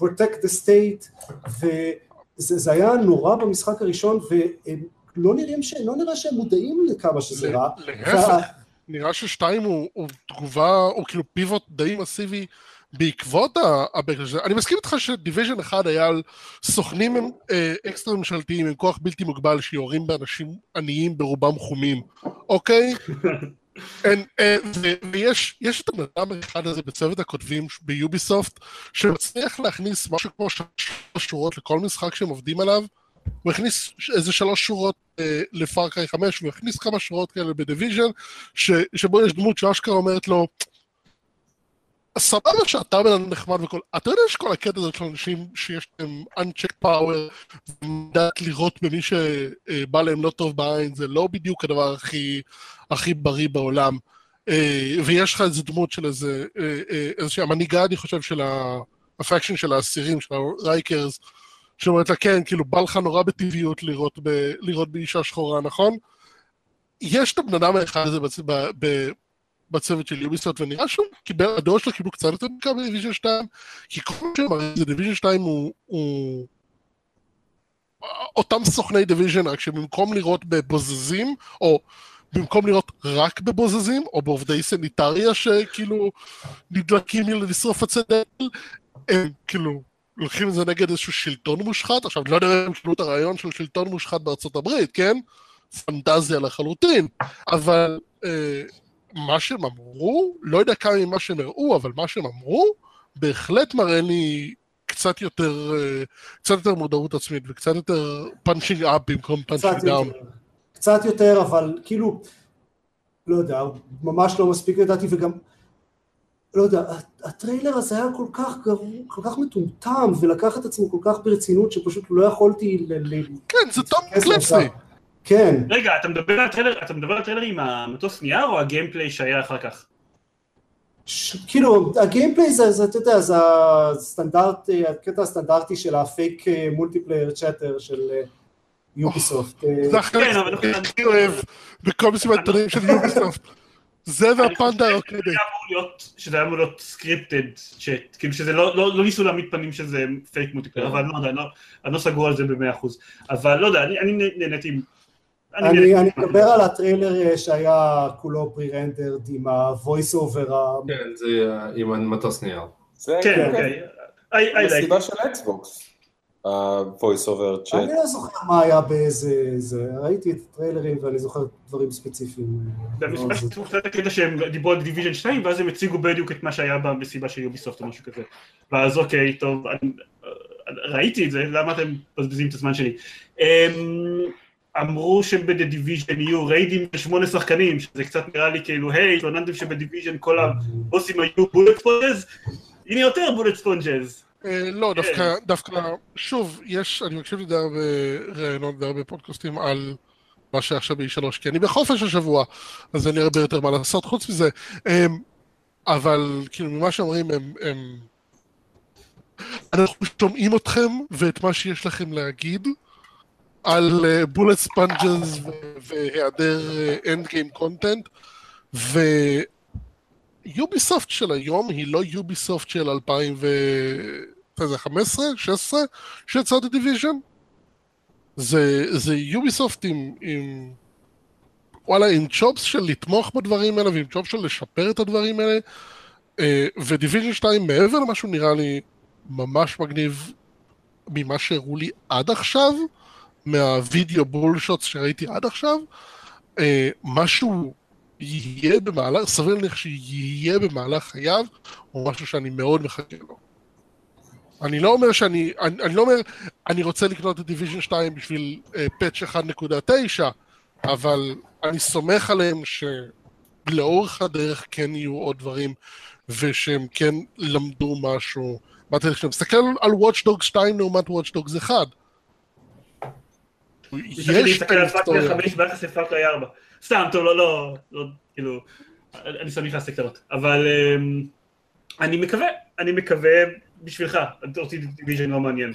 protect the state, וזה זה היה נורא במשחק הראשון, והם לא נראים ש... לא נראה שהם מודעים לכמה שזה רע. להפך, נראה ששתיים הוא הוא תגובה, הוא כאילו פיבוט די מסיבי בעקבות ה-. אני מסכים איתך שדיוויז'ן אחד היה על סוכנים אה, אקסטרה ממשלתיים עם כוח בלתי מוגבל שיורים באנשים עניים ברובם חומים, אוקיי? אין, אה, ויש יש את הבן אדם האחד הזה בצוות הכותבים ביוביסופט שמצליח להכניס משהו כמו שלוש שורות לכל משחק שהם עובדים עליו הוא הכניס איזה שלוש שורות אה, לפארקריי 5 והוא הכניס כמה שורות כאלה בדיוויז'ן שבו יש דמות שאשכרה אומרת לו סבבה שאתה בן אדם נחמד וכל, אתה יודע שכל הקטע הזה של אנשים שיש להם unchecked power ומדעת לראות במי שבא להם לא טוב בעין, זה לא בדיוק הדבר הכי, הכי בריא בעולם. אה, ויש לך איזה דמות של איזה, אה, אה, איזושהי המנהיגה, אני חושב, של ה faction של האסירים, של ה Rikers, שאומרת לה, כן, כאילו, בא לך נורא בטבעיות לראות, ב, לראות באישה שחורה, נכון? יש את הבן אדם האחד הזה. בצוות של Ubisoft, ונראה שהוא קיבל, הדעות שלו קיבלו קצת יותר מקום ב Division 2, כי כל מה שהם זה Division 2 הוא, הוא... אותם סוכני Division, רק שבמקום לראות בבוזזים, או במקום לראות רק בבוזזים, או בעובדי סניטריה שכאילו נדלקים לשרוף הצדק, הם כאילו לוקחים את זה נגד איזשהו שלטון מושחת, עכשיו לא יודע אם הם שינו את הרעיון של שלטון מושחת בארצות הברית, כן? פנטזיה לחלוטין, אבל אה, מה שהם אמרו, לא יודע כמה ממה שהם הראו, אבל מה שהם אמרו, בהחלט מראה לי קצת יותר, אה, קצת יותר מודעות עצמית וקצת יותר punching up במקום punching down. יותר, קצת יותר, אבל כאילו, לא יודע, ממש לא מספיק לדעתי, וגם, לא יודע, הטריילר הזה היה כל כך גרוע, כל כך מטומטם, ולקח את עצמו כל כך ברצינות, שפשוט לא יכולתי ל... כן, זה טום קלנסי. כן, רגע, אתה מדבר על הטריילר, אתה מדבר על הטריילר עם המטוס נייר או ה gameplay שהיה אחר כך? ש- כאילו, ה gameplay זה, זה, אתה יודע, זה הסטנדרט, אה, הקטע הסטנדרטי של ה fake multiplayer chatter של אה, Ubisoft. זה החלק כן, הכי אוהב בכל מסיבת עיתונאים של Ubisoft. זה והפנדה הרוקדת. שזה היה אמור להיות scripted chat, כאילו שזה לא, לא, לא ניסו להעמיד פנים שזה fake multiplayer, כן. אבל אני לא יודע, אני לא, אני לא סגור על זה במאה אחוז, אבל לא יודע, אני, אני נהניתי, עם- אני. אני מדבר על הטריילר אה, שהיה כולו pre-rendered עם ה-voice over, ה- כן, זה אה, עם המטוס נייר. זה כן, כן, אוקיי, I, I like מסיבה it. של Xbox. ה-voice over chat. אני לא זוכר מה היה באיזה, זה, ראיתי את הטריילרים ואני זוכר דברים ספציפיים. במסיבה של קצת הקטע שהם דיברו על Division 2 ואז הם הציגו בדיוק את מה שהיה במסיבה של Ubisoft או משהו כזה. ואז אוקיי, טוב, אני, ראיתי את זה, למה אתם מבזבזים את הזמן שלי? אמ, אמרו שב Division יהיו ריידים של שמונה שחקנים, שזה קצת נראה לי כאילו, היי, התלוננתם שב Division כל הבוסים היו bullet sponges? הנה יותר bullet sponges. אה, לא, דווקא, דווקא, שוב, יש, אני מקשיב לדי הרבה ראיונות והרבה פודקאסטים על מה שעכשיו ב-E3, כי אני בחופש השבוע, אז אין לי הרבה יותר מה לעשות חוץ מזה. אמ, אבל כאילו, ממה שאומרים, הם... הם... אנחנו שומעים אתכם ואת מה שיש לכם להגיד על bullet sponges והיעדר end game content, ו Ubisoft של היום היא לא Ubisoft של 2015, 16, שיצא את ה Division. זה, זה Ubisoft עם, עם, וואלה, עם chops של לתמוך בדברים האלה ועם chops של לשפר את הדברים האלה. אה, ו-Division 2 מעבר למה שהוא נראה לי ממש מגניב ממה שהראו לי עד עכשיו, מהווידאו bullshots שראיתי עד עכשיו, אה, משהו יהיה במהלך, סביר להניח שיהיה במהלך חייו, הוא משהו שאני מאוד מחכה לו. אני לא אומר שאני, אני, אני לא אומר, אני רוצה לקנות את Division 2 בשביל אה, patch 1.9, אבל אני סומך עליהם שלאורך הדרך כן יהיו עוד דברים, ושהם כן למדו משהו. אתה כשאתה מסתכל על Watch Dogs 2 לעומת Watch Dogs 1, יש. 5 ביחס ל-Far Cry 4. סתם, טוב, לא, לא, לא, כאילו, אני שם נכנס לקטנות. אבל אמ, אני מקווה, אני מקווה בשבילך, אותי Division לא מעניין.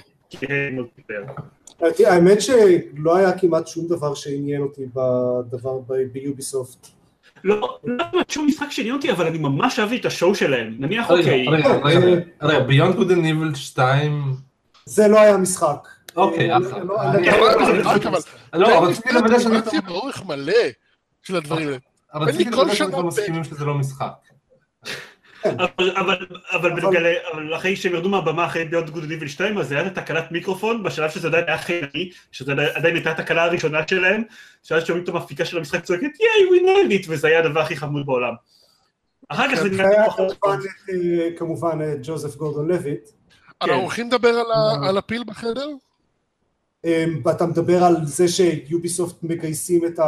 האמת שלא היה כמעט שום דבר שעניין אותי בדבר ב- ב-Ubisoft. לא, לא באמת שום משחק שעניין אותי, אבל אני ממש אהבתי את ה-show שלהם. נניח, אוקיי, רגע, רגע, רגע, Beyond Good and Evil 2, זה לא היה משחק. אוקיי, אה, אחלה. לא- אני- לא- אבל- לא- אבל- אבל- לא, תן לי רציתי לוודא שאנחנו אינפורמציה באורך מלא של הדברים האלה. רציתי כל לוודא שאנחנו מסכימים שזה לא משחק. אבל, אבל, אבל, אבל אחרי שהם ירדו מהבמה אחרי ביונד גוד דיבל 2, אז את תקלת מיקרופון, בשלב שזה עדיין היה חייני, שזה עדיין הייתה התקלה הראשונה שלהם, שאז שומעים את המפיקה של המשחק צועקת, ייי, we nailed it, וזה היה הדבר הכי חמוד בעולם. אחר כך זה נראה היה פחות כמובן אה, כמובן את ג'וזף גורדון לויט. אנחנו הולכים לדבר על הפיל בחדר? אה, אתה מדבר על זה שיוביסופט מגייסים את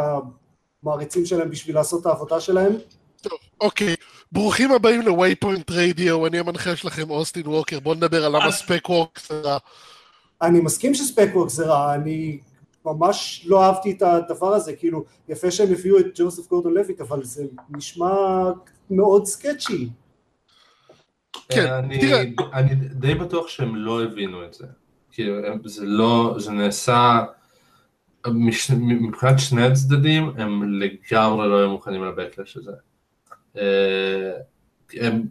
המעריצים שלהם בשביל לעשות את העבודה שלהם? טוב, אוקיי. ברוכים הבאים ל-Waypoint Radio, אני המנחה שלכם אוסטין ווקר, בואו נדבר על למה ספק ווק זה רע. אני מסכים שספקוורק זה רע, אני ממש לא אהבתי את הדבר הזה, כאילו, יפה שהם הביאו את ג'וזף גורדון לויט, אבל זה נשמע מאוד סקצ'י. כן, אני- תראה. אני די בטוח שהם לא הבינו את זה. כאילו, זה לא, זה נעשה, מש- מבחינת שני הצדדים, הם לגמרי לא היו מוכנים לבקלש הזה. אה, הם,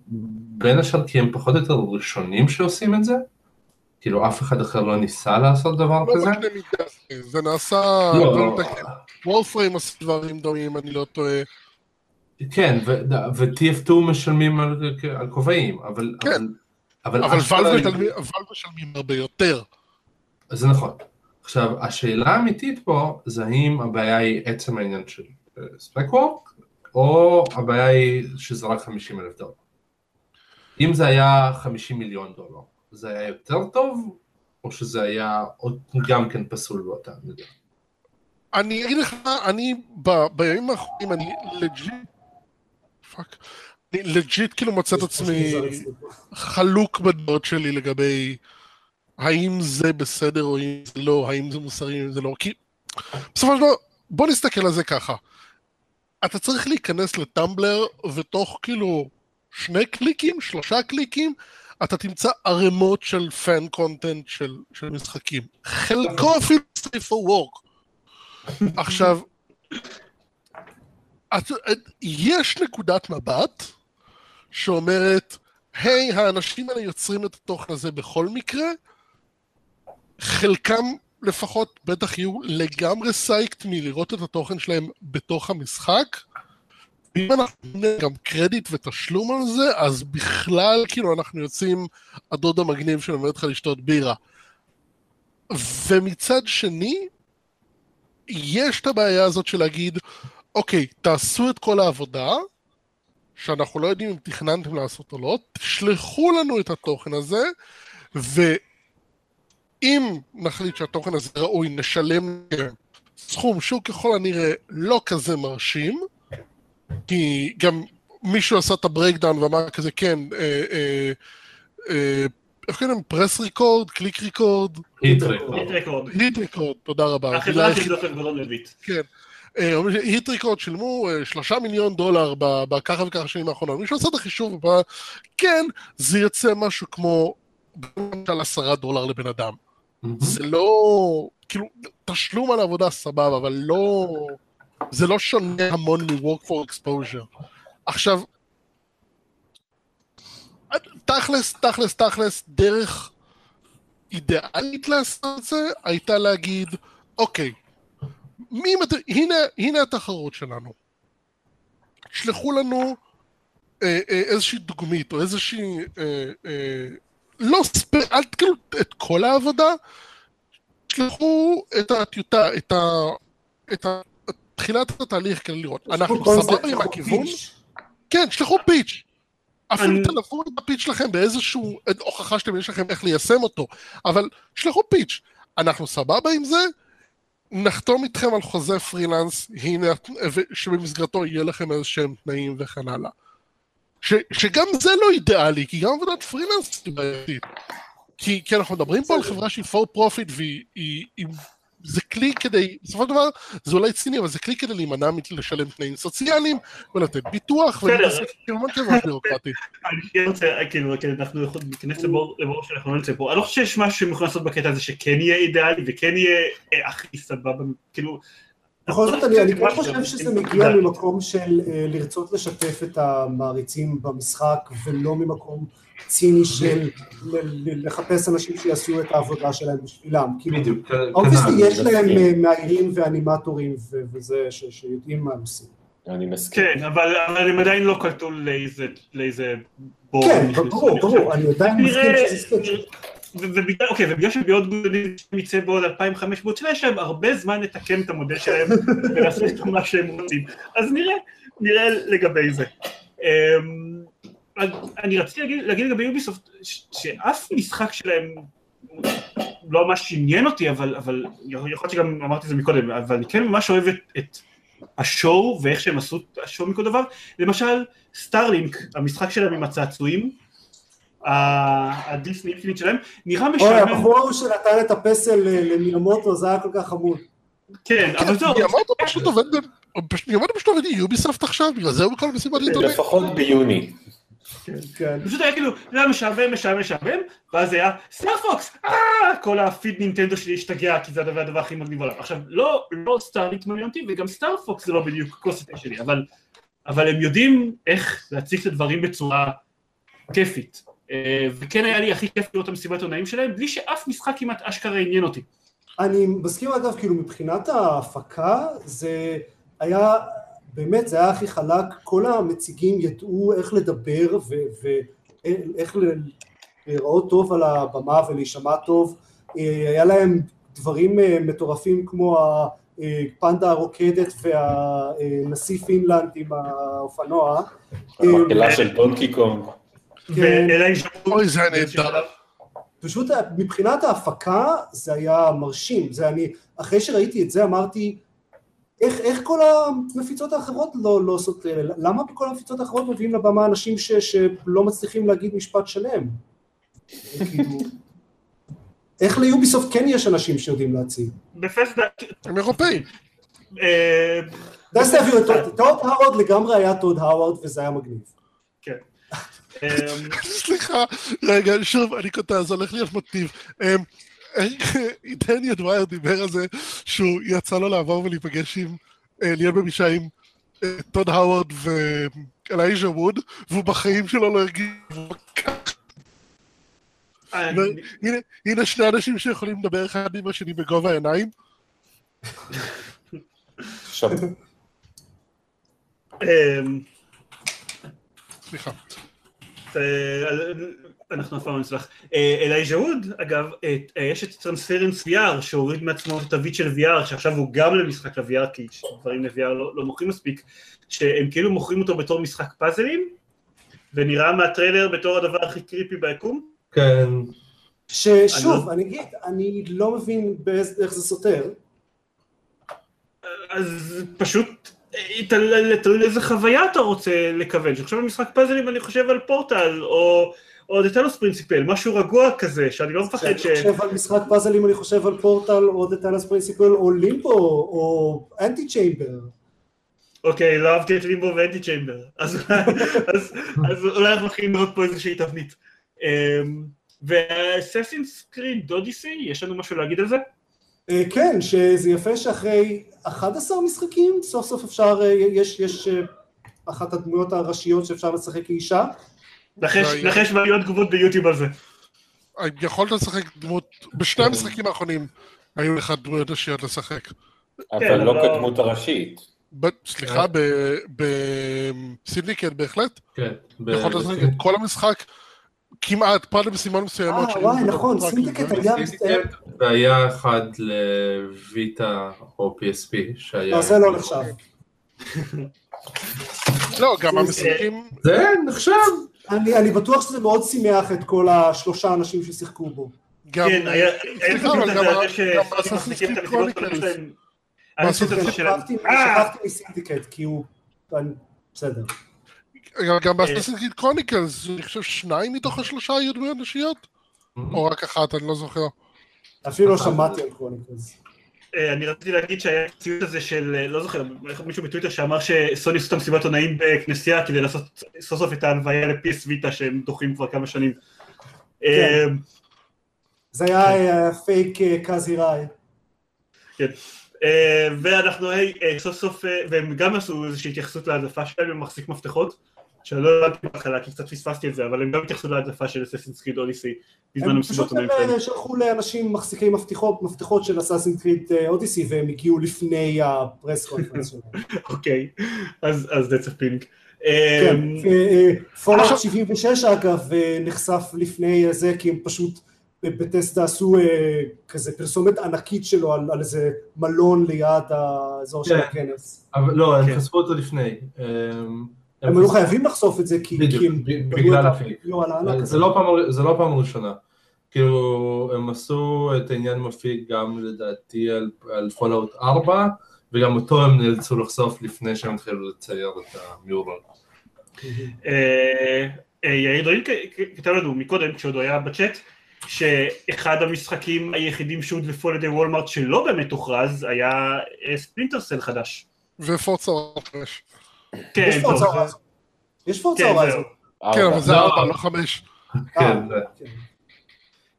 בין השאר כי הם פחות או יותר ראשונים שעושים את זה, כאילו אף אחד אחר לא ניסה לעשות דבר לא כזה. בקנה מידה, זה נעשה... לא, לא לתקן. וולפריים עשו דברים דומים, אני לא טועה. כן, ו- ו-TF2 משלמים על, על כובעים, אבל... כן. אבל, אבל, אבל משלמים- Valve משלמים הרבה יותר. זה נכון. עכשיו, השאלה האמיתית פה, זה האם הבעיה היא עצם העניין של spec work, או הבעיה היא שזה רק 50 אלף דולר. אם זה היה 50 מיליון דולר, זה היה יותר טוב, או שזה היה עוד גם כן פסול באותה מידה? אני אגיד לך, אני ב- בימים האחרונים, אני legit, Fuck, אני legit כאילו מוצא את עצמי חלוק בדעות שלי לגבי האם זה בסדר או אם זה לא, האם זה מוסרי או אם זה לא, כי בסופו של דבר, בוא נסתכל על זה ככה. אתה צריך להיכנס ל-Tumblr ותוך כאילו שני קליקים, שלושה קליקים, אתה תמצא ערימות של fan content של, של משחקים. חלקו אפילו straightporn work. עכשיו, את, את, יש נקודת מבט שאומרת, היי, האנשים האלה יוצרים את התוכן הזה בכל מקרה, חלקם לפחות בטח יהיו לגמרי סייקט מלראות את התוכן שלהם בתוך המשחק. ואם אנחנו ניתן גם קרדיט ותשלום על זה, אז בכלל כאילו אנחנו יוצאים הדוד המגניב שלמד אותך לשתות בירה. ומצד שני, יש את הבעיה הזאת של להגיד, אוקיי, תעשו את כל העבודה, שאנחנו לא יודעים אם תכננתם לעשות או לא, תשלחו לנו את התוכן הזה, ואם נחליט שהתוכן הזה ראוי, נשלם להם סכום שהוא ככל הנראה לא כזה מרשים, כי גם מישהו עשה את ה-breakdown ואמר כזה, כן, אה, אה, אה, איך קוראים להם? Press Record? Click Record? Hit. Record. Hit Record, תודה רבה. החברה הכי גדולה של גורדון לויט. כן. Hit Record שילמו שלושה מיליון דולר בככה וככה שנים האחרונות. מישהו עשה את החישוב כן, זה יוצא משהו כמו למשל עשרה דולר לבן אדם. זה לא, כאילו, תשלום על עבודה סבבה, אבל לא, זה לא שונה המון מ-work for exposure. עכשיו, תכלס, תכלס, תכלס, דרך אידיאלית לעשות את זה, הייתה להגיד, אוקיי, מי, מת- הנה, הנה התחרות שלנו. שלחו לנו אה, אה, איזושהי דוגמית או איזושהי... אה, אה, לא ספ... אל תקלו את כל העבודה, שלחו את הטיוטה, את, ה, את ה, תחילת התהליך כדי לראות. אנחנו סבבה עם הכיוון? כן, שלחו פיץ'. אפילו תלכו את הפיץ' שלכם באיזשהו הוכחה שאתם יש לכם איך ליישם אותו, אבל שלחו פיץ'. אנחנו סבבה עם זה, נחתום איתכם על חוזה פרילנס, הנה, שבמסגרתו יהיה לכם איזה שהם תנאים וכן הלאה. ש, שגם זה לא אידיאלי, כי גם עבודת פרילנס היא בעייתית. כי, כי אנחנו מדברים פה על חברה שהיא for profit והיא... היא, היא, זה כלי כדי, בסופו של דבר, זה אולי ציני, אבל זה כלי כדי להימנע מלשלם תנאים סוציאליים ולתת ביטוח. ולהתעסק עם המון חברה ביורוקרטית. אני כן רוצה, כאילו, כן, אנחנו להיכנס לבור שאנחנו לא נמצאים פה. אני לא חושב שיש משהו שהם יכולים לעשות בקטע הזה שכן יהיה אידיאלי וכן יהיה אה, הכי סבבה, כאילו... בכל זאת, אני אני כן חושב שזה מגיע ממקום של אה, לרצות לשתף את המעריצים במשחק, ולא ממקום ציני של לחפש אנשים שיעשו את העבודה שלהם בשבילם. בדיוק, אובייסטי כנ"ל. יש להם מסכים. אה, מאיירים ואנימטורים וזה, ש- שיודעים מה הם עושים. אני מסכים. כן, אבל אבל הם עדיין לא קלטו לאיזה בור. כן, ברור. ברור, אני עדיין מסכים שזה סקייץ'. ובגלל, אוקיי, ובגלל שביוד גודלים יצא בעוד 2500 שנה, יש להם הרבה זמן לתקן את המודל שלהם ולעשות את מה שהם רוצים. אז נראה, נראה לגבי זה. אמ, אני רציתי להגיד, להגיד לגבי Ubisoft, שאף משחק שלהם לא ממש עניין אותי, אבל, אבל יכול להיות שגם אמרתי את זה מקודם, אבל אני כן ממש אוהב את, את ה-show ואיך שהם עשו את ה-show מכל דבר. למשל, Starlink, המשחק שלהם עם הצעצועים, ה-Disney Infinite שלהם, נראה אוי, משעמם, הבחור ההוא שנתן את הפסל למיאמוטו, זה היה כל כך חמוד. כן, אבל זהו, מיאמוטו פשוט עובד מיאמוטו פשוט עובד Ubisoft עכשיו, בגלל זה הוא בכל מסיבת עיתונאים. לפחות ביוני. כן. פשוט היה כאילו, זה היה משעמם, משעמם, משעמם, ואז היה Star Fox, אה, כל הפיד נינטנדו שלי השתגע, כי זה הדבר הכי מגניב בעולם. עכשיו, לא, לא Starlink מעניין אותי, וגם Star Fox זה לא בדיוק כוס שלי, אבל, אבל הם יודעים איך להציג את הדברים בצורה כיפית. אה, וכן היה לי הכי כיף לראות את המסיבת עיתונאים שלהם, בלי שאף משחק כמעט אשכרה עניין אותי. אני מסכים אגב, כאילו מבחינת ההפקה, זה היה, באמת, זה היה הכי חלק, כל המציגים ידעו איך לדבר ו- ואיך להיראות טוב על הבמה ולהישמע טוב, אה, היה להם דברים אה, מטורפים כמו הפנדה הרוקדת והנשיא פינלנד עם האופנוע. המקהלה של דונקי קונג. כן. אוי, זה נהדר. פשוט מבחינת ההפקה זה היה מרשים, זה אני, אחרי שראיתי את זה אמרתי, איך, איך כל המפיצות האחרות לא, לא עושות, למה בכל המפיצות האחרות מביאים לבמה אנשים ש, שלא מצליחים להגיד משפט שלם? כאילו, איך ליוביסופט כן יש אנשים שיודעים להציג? בפסדה... הם אירופאים. אה, דס תביאו את טוד האוורד לגמרי היה טוד האוורד וזה היה מגניב. אה, סליחה, רגע, שוב, אני קוטע, זה הולך להיות מוטיב. אמ, Danny O'Dwyer דיבר על זה שהוא יצא לו לעבור ולהיפגש עם, אה, להיות בפגישה עם אה, טוד האוורד ואלייז'ה ווד, והוא בחיים שלו לא הרגיש... אני- הנה, הנה שני אנשים שיכולים לדבר אחד עם השני בגובה העיניים. עכשיו, אה, סליחה. אה, אנחנו אף פעם לא נצלח. אה, אלייז'ה ווד, אגב, אה, יש את טרנספרנס VR שהוריד מעצמו את התווית של VR, שעכשיו הוא גם למשחק ל-VR, כי דברים ל-VR לא, לא מוכרים מספיק, שהם כאילו מוכרים אותו בתור משחק פאזלים, ונראה מהטריילר בתור הדבר הכי קריפי ביקום. כן, ששוב, אני אגיד, אני לא מבין איך זה סותר. אז פשוט תלוי לאיזה חוויה אתה רוצה לכוון. שעכשיו במשחק פאזלים אני חושב על פורטל, או... או דטלוס פרינציפל, משהו רגוע כזה, שאני לא מפחד ש... כשאני חושב על משחק פאזלים אני חושב על פורטל או The Tennis Principle או לימבו או אנטי צ'יימבר. אוקיי, לא אהבתי את לימבו ואנטי צ'יימבר. אז אולי אנחנו מתחילים לראות פה איזושהי תבנית. ואססינס קריד אודיסי, יש לנו משהו להגיד על זה? אה, כן, שזה יפה שאחרי 11 משחקים סוף סוף אפשר, אה, יש, יש אה, אחת הדמויות הראשיות שאפשר לשחק כאישה. נחש לא, יהיו תגובות ביוטיוב על זה. יכולת לשחק דמות, בשני המשחקים האחרונים היו לך דמויות נשיות לשחק. אבל לא אבל- כדמות הראשית. ב- סליחה, ב-Syndicate בהחלט, כן. ב- יכולת לשחק את כל המשחק כמעט, פרט למשימות מסוימות. אה, וואי, נכון, Syndicate. היה- Syndicate, והיה אחד לויטה או PSP שהיה... לא, זה לא נחשב. לא, גם המשחקים, זה נחשב. אני, אני בטוח שזה מאוד שימח את כל השלושה אנשים ששיחקו בו. גם... כן, היה... היה סליחה, אבל גם שלהם. שכחתי אה, מ-Syndicate, כי הוא... אני- בסדר. גם באסטרסינג Chronicles, אני חושב שניים מתוך השלושה היו דמויות נשיות? או רק אחת, אני לא זוכר. אפילו לא שמעתי על קרוניקלס. אה, אני רציתי להגיד שהיה את הציוץ הזה של, אה, לא זוכר, מישהו בטוויטר שאמר שסוני עשו את המסיבת עיתונאים בכנסייה כדי לעשות סוף סוף את ההלוויה ל-PS Vita שהם דוחים כבר כמה שנים. אה, זה היה אה, פייק אה, קאזי ראי. אה, ואנחנו, היי, אה, סוף סוף, אה, והם גם עשו איזושהי התייחסות להדלפה שלהם במחזיק מפתחות, שאני לא הבנתי בהתחלה כי קצת פספסתי את זה, אבל הם גם התייחסו להדלפה של אססינס קריד אודיסי בזמן המסיבות פשוט עונאים הם, שלהם. אה, שלחו לאנשים מחזיקי מפתחות, מפתחות של אסאסין קריד אודיסי והם הגיעו לפני הפרס קונפרנס שלהם. אוקיי, אז אז that's a pink. כן, אה, פולאאוט עכשיו- 76 אגב אה, נחשף לפני זה כי הם פשוט בטסטה עשו אה, כזה פרסומת ענקית שלו על על איזה מלון ליד האזור של כן. הכנס. אבל לא, הם כן. חשפו אותו לפני. הם היו חייבים לחשוף את זה כי הם בגלל הפייק. זה. לא פעם- זה לא פעם ראשונה. כאילו, הם עשו את העניין מפיק גם לדעתי על- פולאאוט 4, וגם אותו הם נאלצו לחשוף לפני שהם התחילו לצייר את המיורל. אה, אה, יאיר כ- כתב לנו מקודם, כשעוד הוא היה בצ'אט, שאחד המשחקים היחידים שהודלפו על ידי וולמארט שלא באמת הוכרז, היה אה, Splinter Cell חדש. ו Forza חמש. כן, יש טוב, Forza זה- Horizon. יש Forza כן, Horizon. זהו. כן, אבל זה לא. ארבע, לא חמש. אה, כן. כן.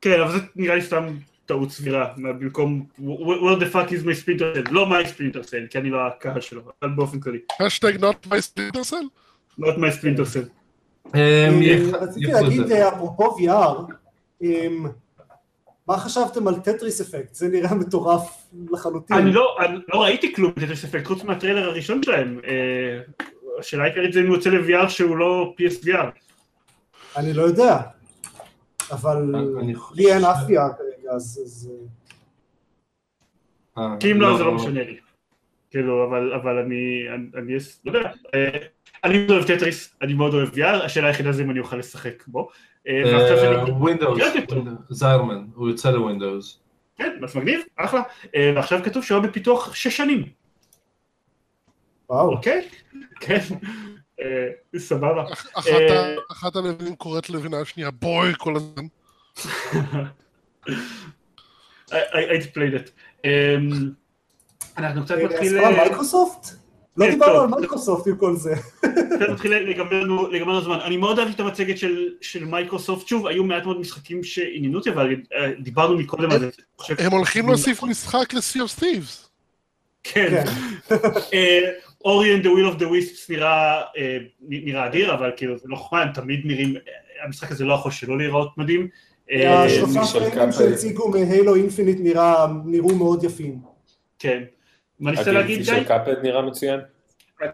כן, אבל זה נראה לי סתם טעות סבירה, במקום where the fuck is my Splinter Cell, לא my Splinter Cell, כי אני לא הקהל שלו, אבל באופן כללי, האשטג not my Splinter Cell? not my splinter cell. אה, יח- רציתי להגיד. אה, אפרופו VR, מה חשבתם על טטריס אפקט? זה נראה מטורף לחלוטין. אני לא, אני לא ראיתי כלום בטטריס אפקט חוץ מהטריילר הראשון שלהם, אה, השאלה העיקרית זה אם הוא יוצא ל-VR שהוא לא PSVR. אני לא יודע, אבל אני לי אין אף VR כרגע, אז... אז, אה, אה, כי אם לא, זה לא משנה לי. כאילו, אבל, אבל אני, אני, אני, לא יודע, אני מאוד אוהב טטריס, אני מאוד אוהב VR, השאלה היחידה זה אם אני אוכל לשחק בו. אה, ועכשיו שאני- Windows, קראתי אותו. זיירמן, הוא יוצא ל Windows. כן, אז מגניב, אחלה. אה, ועכשיו כתוב שהוא היה בפיתוח שש שנים, וואו. אוקיי? כן, אה, סבבה. אח- אחת אה, הלבנים קוראת ללבנה השנייה boy כל הזמן. I- I- הייתי played את. אמ, אנחנו קצת. מה, מייקרוסופט? לא כן, דיברנו. על מייקרוסופט עם כל זה. להיגמר לנו הזמן. אני מאוד אהבתי את המצגת של, של מייקרוסופט, שוב, היו מעט מאוד משחקים שעניינו אותי, אבל אה, דיברנו מקודם על זה. אני חושב- הם הולכים להוסיף משחק ל-Sea of Thieves. כן. כן. Ori and the Will of the Wisps נראה, אה, נראה אדיר, אבל כאילו זה לא חוכמה, הם תמיד נראים, אה, המשחק הזה לא יכול שלא להיראות מדהים. אה, השלושה קאפל. שהציגו מ Halo Infinite נראו מאוד יפים. כן. מה ניסית להגיד, גיא? של Cuphead נראה מצוין. אה,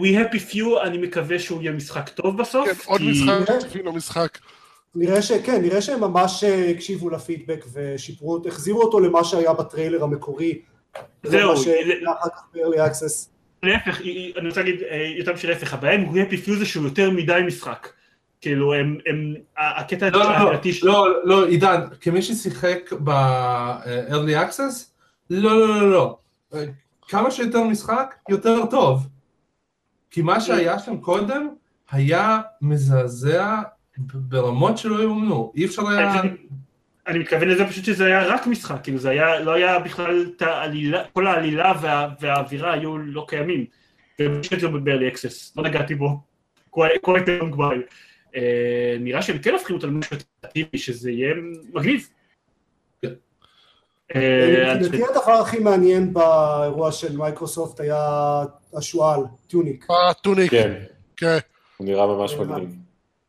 We Happy Few, אני מקווה שהוא יהיה משחק טוב בסוף. כן, עוד משחק, צפינו משחק. נראה שכן, נראה שהם ממש אה, הקשיבו לפידבק ושיפרו החזירו אותו למה שהיה בטריילר המקורי. זהו, מה שהיה זה- אחר כך ב-early access. להפך, היא- אני רוצה להגיד אה, יותר משל להפך, הבעיה עם We Happy Few זה שהוא יותר מדי משחק. כאילו, הם, הם, הקטע לא, לא, של... לא, לא, עידן, כמי ששיחק ב-early access, לא, לא, לא, לא. אה, כמה שיותר משחק, יותר טוב. כי מה שהיה שם קודם היה מזעזע ברמות שלא יאומנו. אי אפשר היה... אני מתכוון לזה פשוט שזה היה רק משחק, כאילו זה היה, לא היה בכלל את העלילה, כל העלילה וה, והאווירה היו לא קיימים. ופשוט לא ב-early access, לא נגעתי בו, long while. אה, נראה שהם כן הופכים למשהו אטרקטיבי, שזה יהיה מגניב. כן. אה, אני מבחינתי הדבר הכי מעניין באירוע של מייקרוסופט היה השועל, Tunic. אה, Tunic. כן, כן. הוא נראה ממש אה, מגניב.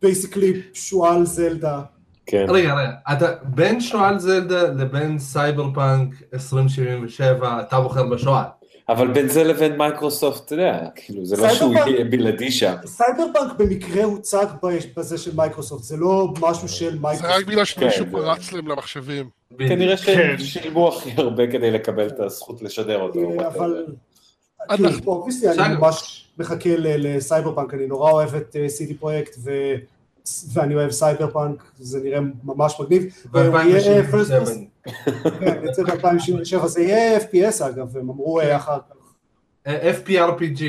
basically שועל זלדה. כן. רגע, רגע, אתה בין שועל זלדה לבין סייבר פאנק 2077, אתה בוחר בשועל. אבל בין זה לבין מייקרוסופט, אתה יודע, כאילו, זה לא שהוא יהיה בלעדי שם. סייבר פאנק במקרה הוצג בזה של מייקרוסופט, זה לא משהו של זה מייקרוסופט. רק בגלל שמישהו כן, פרץ להם למחשבים. כנראה כן. שהם שילמו הכי הרבה כדי לקבל את הזכות לשדר אותו. אה, אבל... כאילו, obviously, אני. ממש מחכה ל- לסייבר פאנק, אני נורא אוהב את CD Projekt ואני אוהב סייבר פאנק, זה נראה ממש מגניב. הוא יהיה, אה, first ב-2077. person- כן, יצא ב-2077, זה יהיה FPS אגב, הם אמרו אה, אחר כך. FPRPG,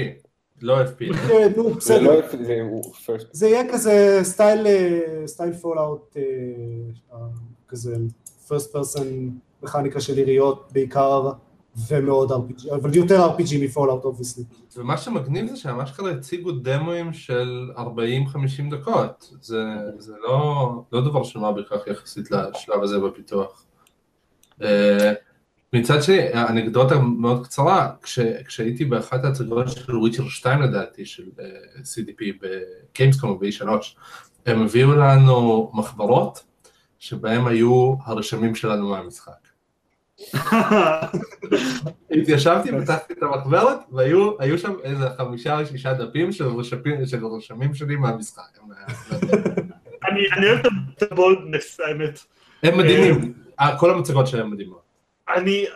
לא FPS. אה, נו, זה בסדר. לא, זה. זה יהיה כזה סטייל, אה, סטייל Fallout, כזה first person מכניקה של יריות בעיקר, ומאוד RPG, אבל יותר RPG מ Fallout obviously. ומה שמגניב זה שהם אשכרה הציגו דמואים של 40-50 דקות. זה, זה לא, לא דבר של מה בכך יחסית לשלב הזה בפיתוח. אה, מצד שני, אנקדוטה מאוד קצרה, כש, כשהייתי באחת ההצגות של וויצ'ר 2 לדעתי, של אה, CDP בקיימסקום ב-E3, הם הביאו לנו מחברות שבהם היו הרשמים שלנו מהמשחק. התיישבתי, פתחתי את המחברת, והיו היו שם איזה חמישה או שישה דפים של רשמים, של רשמים שלי מהמשחק. אני אוהב את ה boldness, האמת. הם מדהימים, אה, כל המצגות שלהם מדהימות. אני,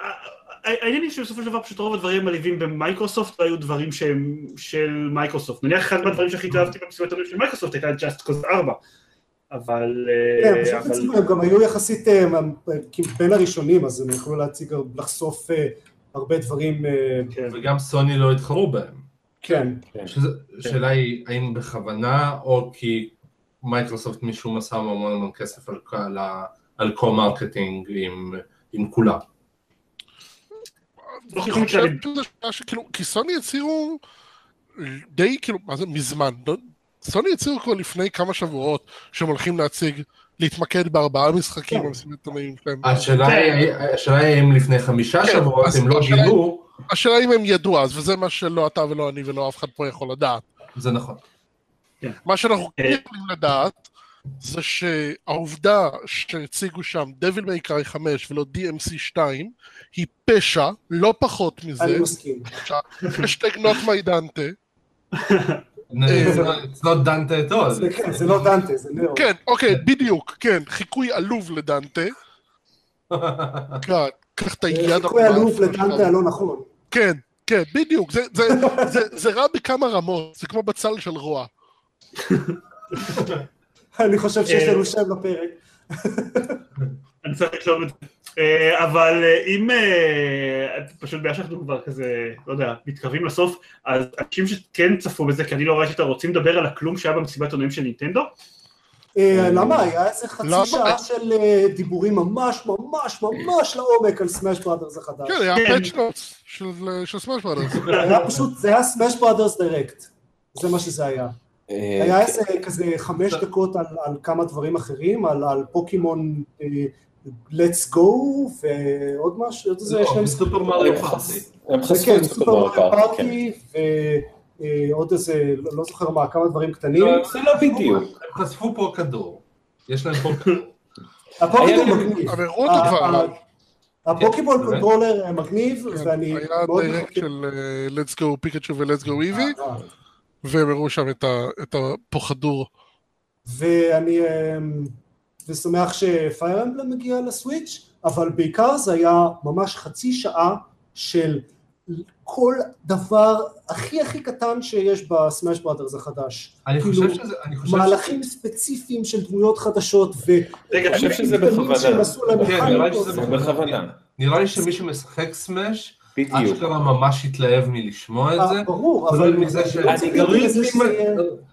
העניין היא שבסופו של דבר פשוט רוב הדברים המלהיבים במייקרוסופט לא היו דברים שהם של מייקרוסופט. נניח אחד מהדברים שהכי התאהבתי במסיבת עולים של מייקרוסופט הייתה Just Cause 4. אבל... כן, אה, פשוט אבל- הציגו, הם גם היו יחסית אה, כאילו בין הראשונים, אז הם יכלו להציג, לחשוף אה, הרבה דברים, אה, כן. וגם סוני לא התחרו בהם. כן. שזה- השאלה היא, האם בכוונה, או כי מייקרוסופט משום מה שם המון המון כסף על, על co-marketing עם, עם כולם. לא אני חושב חושב שכאילו, כי סוני הצהירו די כאילו, מה זה מזמן, לא- סוני הצהירו כבר לפני כמה שבועות שהם הולכים להציג, להתמקד בארבעה משחקים כן. במסיבת עיתונאים שלהם. השאלה היא, השאלה היא אם לפני חמישה כן, שבועות הם לא גילו, השאלה אם הם ידעו אז, וזה מה שלא אתה ולא אני ולא אף אחד פה יכול לדעת. זה נכון. מה שאנחנו כן אה. יכולים לדעת, זה שהעובדה שהציגו שם דביל מייקרי 5 ולא DMC 2, היא פשע, לא פחות מזה, אני מסכים. not my Dante. It's not- It's not done at all. זה כן, זה לא דנטה, זה נאו. כן, אוקיי, בדיוק, כן, חיקוי עלוב לדנטה. כן, קח את היד חיקוי עלוב לדנטה. הלא נכון. כן, כן, בדיוק, זה- זה- זה- זה רע בכמה רמות, זה כמו בצל של רוע. אני חושב שיש אה, לנו שם לפרק. אני צריך לכתוב את זה. אה, אבל אה, אם אה, פשוט בגלל שאנחנו כבר כזה, לא יודע, מתקרבים לסוף, אז אנשים שכן צפו בזה, כי אני לא ראיתי אותה, רוצים לדבר על הכלום שהיה במסיבת עונאים של נינטנדו? אה, למה? היה איזה חצי? שעה של דיבורים ממש ממש ממש לעומק על סמאש בראדרס החדש. כן, היה כן. patch notes של Smash Brothers. היה פשוט, זה היה Smash Brothers Direct. זה מה שזה היה. היה איזה כזה חמש דקות על, על כמה דברים אחרים, על, על פוקימון Let's Go ועוד משהו, עוד איזה לא, שני בסופר משחקים. Mario הם Party. הם חשפו כן, את Super Super Mario Mario Party, כן. ועוד איזה, לא לא זוכר מה, כמה דברים קטנים. לא, זה לא בדיוק. הם חשפו פוקדור. יש להם פוקדור. הפוקימון היה- מגניב. אבל הראו אותו ה- כבר. ה- הפוקימון כן, controller אה, מגניב, כן, ואני היה מאוד Direct מחכה. של אה, Let's Go Pikachu ו-Let's Go Eevee, אה, והם הראו שם את הפוקדור. ואני אמ, ושמח ש Fire Emblem מגיע ל Switch, אבל בעיקר זה היה ממש חצי שעה של כל דבר הכי הכי קטן שיש בסמאש בראדרס החדש. אני כאילו, חושב שזה, אני חושב מהלכים ספציפיים של דמויות חדשות, ו... רגע, אני חושב שזה בכוונה. כן, נראה לי. שזה זה בכוונה. נראה לי שמי שמשחק סמאש, בדיוק. אשכרה ממש התלהב מלשמוע את זה. אה, ברור, אבל מזה ש-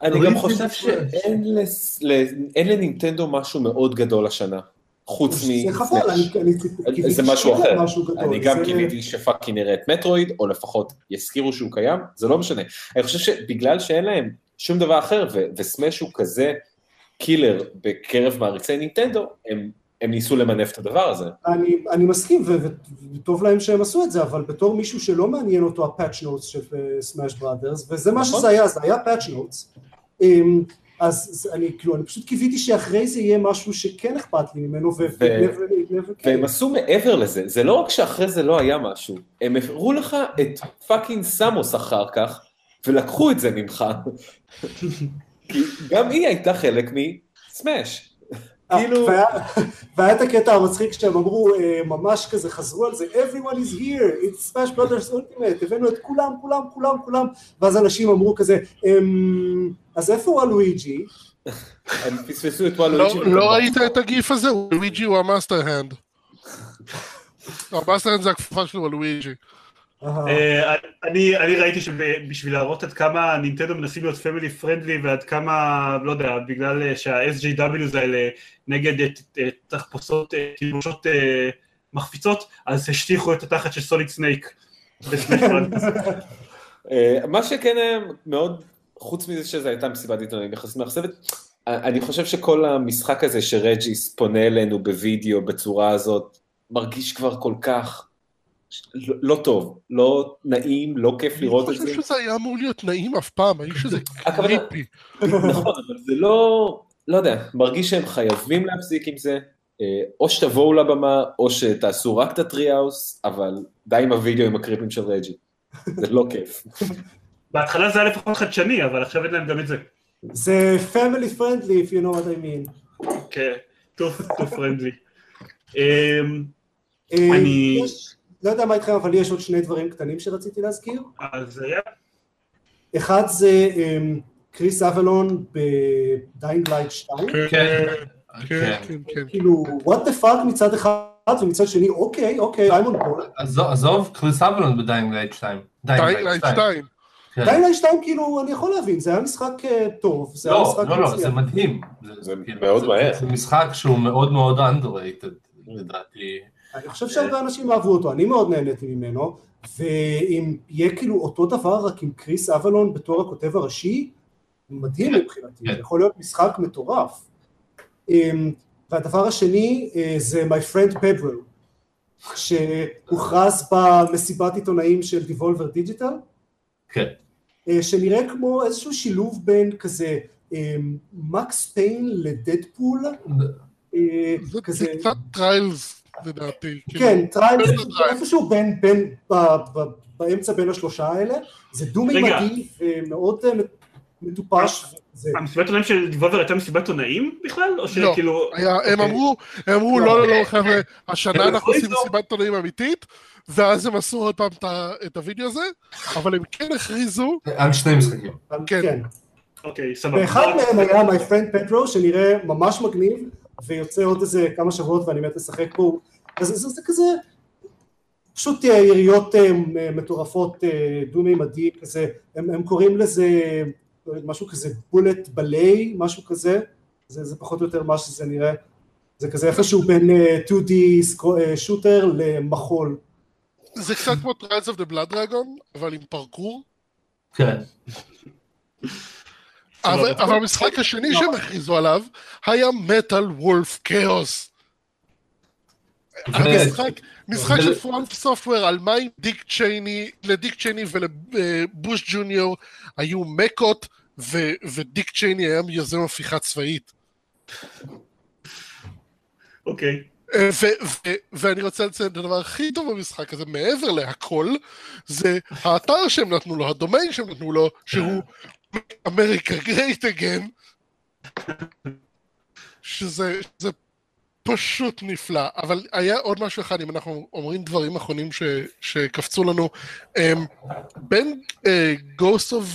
אני גם חושב. שאין לנינטנדו משהו מאוד גדול השנה, חוץ זה חבל. אני- קיוויתי זה משהו אחר. אני גם זה- קיוויתי ש fucking נראה את Metroid, או לפחות יזכירו שהוא קיים, זה לא משנה. אני חושב שבגלל שאין להם שום דבר אחר, ו- ו Smash הוא כזה killer בקרב מעריצי נינטנדו, הם, הם ניסו למנף את הדבר הזה. אני, אני מסכים, וטוב להם שהם עשו את זה, אבל בתור מישהו שלא מעניין אותו ה patch notes של Smash Brothers, וזה מה נכון. שזה היה, זה היה patch notes, אז זה- אני כאילו, אני פשוט קיוויתי שאחרי זה יהיה משהו שכן אכפת לי ממנו, ו... ו-. והם עשו מעבר לזה, זה לא רק שאחרי זה לא היה משהו, הם הראו לך את fucking סמוס אחר כך, ולקחו את זה ממך. כי גם היא הייתה חלק מסמאש. אה, כאילו- והיה- את הקטע המצחיק שהם אמרו, אה, ממש כזה חזרו על זה, everyone is here, it's Smash Brothers Ultimate, הבאנו את כולם, כולם, כולם, כולם, ואז אנשים אמרו כזה, "אמ, אז איפה וואלואיג'י? הם פספסו את לא וואלואיג'י. לא ראית את ה-GIF הזה? לואיג'י הוא ה-master hand. ה-master hand זה הכפפה שלו, וואלואיג'י. אה, אני אני ראיתי שבשביל להראות עד כמה נינטנדו מנסים להיות family friendly ועד כמה, לא יודע, בגלל אה, שה-SJWs האלה נגד אה, תחפושות, תלבושות מחפיצות, אז השטיחו את התחת של סוליד סנייק. מה שכן היה מאוד, חוץ מזה שזו הייתה מסיבת עיתונאים יחסית מאכזבת, אני חושב שכל המשחק הזה שרג'י פונה אלינו בווידאו בצורה הזאת, מרגיש כבר כל כך לא, לא טוב, לא נעים, לא כיף לראות אני את זה. חושב שזה היה אמור להיות נעים אף פעם, האיש הזה הכוונה- creepy. נכון, אבל זה לא, לא יודע, מרגיש שהם חייבים להפסיק עם זה, אה, או שתבואו לבמה, או שתעשו רק את ה-Treehouse, אבל די עם הווידאו עם הקריפיות של רג'י. זה לא כיף. בהתחלה זה היה לפחות חדשני, אבל עכשיו אין להם גם את זה. זה family friendly, if you know what I mean. כן, טוב, טוב friendly. אמ, אה, אני- לא יודע מה איתכם, אבל יש עוד שני דברים קטנים שרציתי להזכיר. אז היה, אחד זה אמ, קריס אבלון ב Dying Light 2. כן, כן, כן, כן. כן, כן. כאילו, what the fuck מצד אחד, ומצד שני, אוקיי, אוקיי, on board. עזוב- קריס אבלון ב-Dying Light 2. Dying Light 2. כן. Dying Light 2, כאילו, אני יכול להבין, זה היה משחק אה, טוב, זה היה לא, משחק לא, לא, מצוין. זה מדהים. זה כאילו, מאוד זה- מהר. זה משחק שהוא מאוד מאוד underrated, לדעתי. אני חושב שהרבה אנשים אהבו אותו, אני מאוד נהניתי ממנו, ואם יהיה כאילו אותו דבר רק עם קריס אבלון בתור הכותב הראשי, מדהים מבחינתי, כן. זה יכול להיות משחק מטורף. אמ, והדבר השני אה, זה My Friend Pedro, שהוכרז במסיבת עיתונאים של Devolver Digital, כן. אה, שנראה כמו איזשהו שילוב בין כזה Max Payne ל-Deadpool, אה, זה כזה, קצת Trials, לדעתי. כאילו. כן, בין ה-Trials. איפשהו בין, בין, ב- ב- באמצע בין השלושה האלה, זה דו-מימדי ומאוד אה, מטופש. המסיבת עונאים של דיבובר הייתה מסיבת עונאים בכלל? או לא. שכאילו... היה, הם אוקיי. אמרו, הם אמרו, לא, לא, לא, חבר'ה, השנה אנחנו עושים מסיבת עיתונאים אמיתית, ואז הם עשו עוד פעם את הוידאו הזה, אבל הם כן הכריזו, על שני משחקים. כן. כן. אוקיי, סבבה. ואחד מהם היה My Friend Pedro, שנראה ממש מגניב, ויוצא עוד איזה כמה שבועות ואני מת לשחק בו. אז זה, זה, זה כזה, פשוט אה, יריות אה, מטורפות אה, דו-מימדי כזה, הם, הם קוראים לזה משהו כזה בולט בליי, משהו כזה, זה, זה פחות או יותר מה שזה נראה, זה כזה איפשהו בין אה, 2D סקרו- אה, שוטר למחול. זה קצת כמו Trials of the Blood Dragon, אבל עם פרקור. כן. אבל אבל המשחק השני שהם הכריזו עליו היה מטאל וולף כאוס. המשחק, משחק של פרונט סופטוור על מה עם דיק צ'ייני, לדיק צ'ייני ולבוש ג'וניור היו מקות ו- ודיק צ'ייני היה יוזם הפיכה צבאית. אוקיי. אה, ו- ו- ואני רוצה לציין את הדבר הכי טוב במשחק הזה, מעבר להכל, זה האתר שהם נתנו לו, הדומיין שהם נתנו לו, שהוא America great again, שזה זה פשוט נפלא. אבל היה עוד משהו אחד, אם אנחנו אומרים דברים אחרונים ש, שקפצו לנו, um, בין Ghost of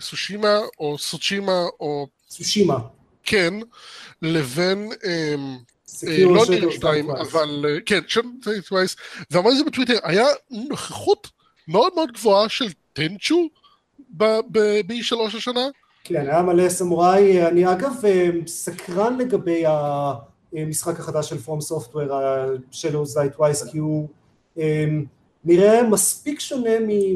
Tsushima, או סוצ'ימה, או צושימה. כן, לבין... Um, לא Shadows ניר Die 2, Twice. אבל אה, כן, ואמרתי את זה בטוויטר, היה נוכחות מאוד מאוד גבוהה של טנצ'ו ב-E3 השנה. כן, היה מלא סמוראי. אני אגב אה, סקרן לגבי המשחק החדש של From Software, ה-Shadows Twice, כי הוא אה, נראה מספיק שונה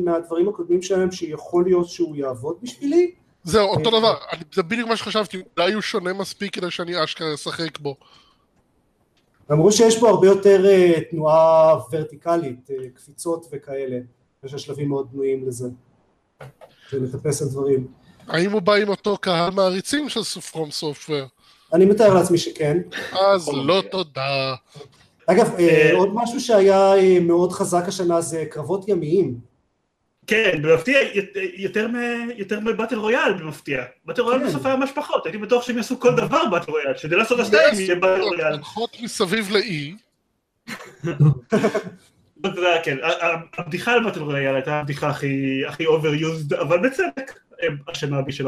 מהדברים הקודמים שלהם, שיכול להיות שהוא יעבוד בשבילי. זהו, אותו אה, דבר, אני- זה בדיוק מה שחשבתי, אולי הוא שונה מספיק כדי שאני אשכרה אשחק בו. אמרו שיש בו הרבה יותר תנועה ורטיקלית, קפיצות וכאלה. יש השלבים מאוד בנויים לזה. ולטפס על דברים. האם הוא בא עם אותו קהל מעריצים של סופרום סופטוור? אני מתאר לעצמי שכן. אז לא תודה. אגב, אה, אה, עוד משהו שהיה אה, מאוד חזק השנה זה קרבות ימיים. כן, במפתיע, יותר יותר מבטל רויאל במפתיע. באטל רויאל כן. בסוף היה ממש פחות, הייתי בטוח שהם יעשו כל דבר באטל רויאל, שדה לעשות השתיים יהיה באטל רויאל. הולכות מסביב לאי, אתה יודע, כן, הבדיחה על באטל רויאל הייתה הבדיחה הכי overused, אבל בצדק, אה, השנה ב-3.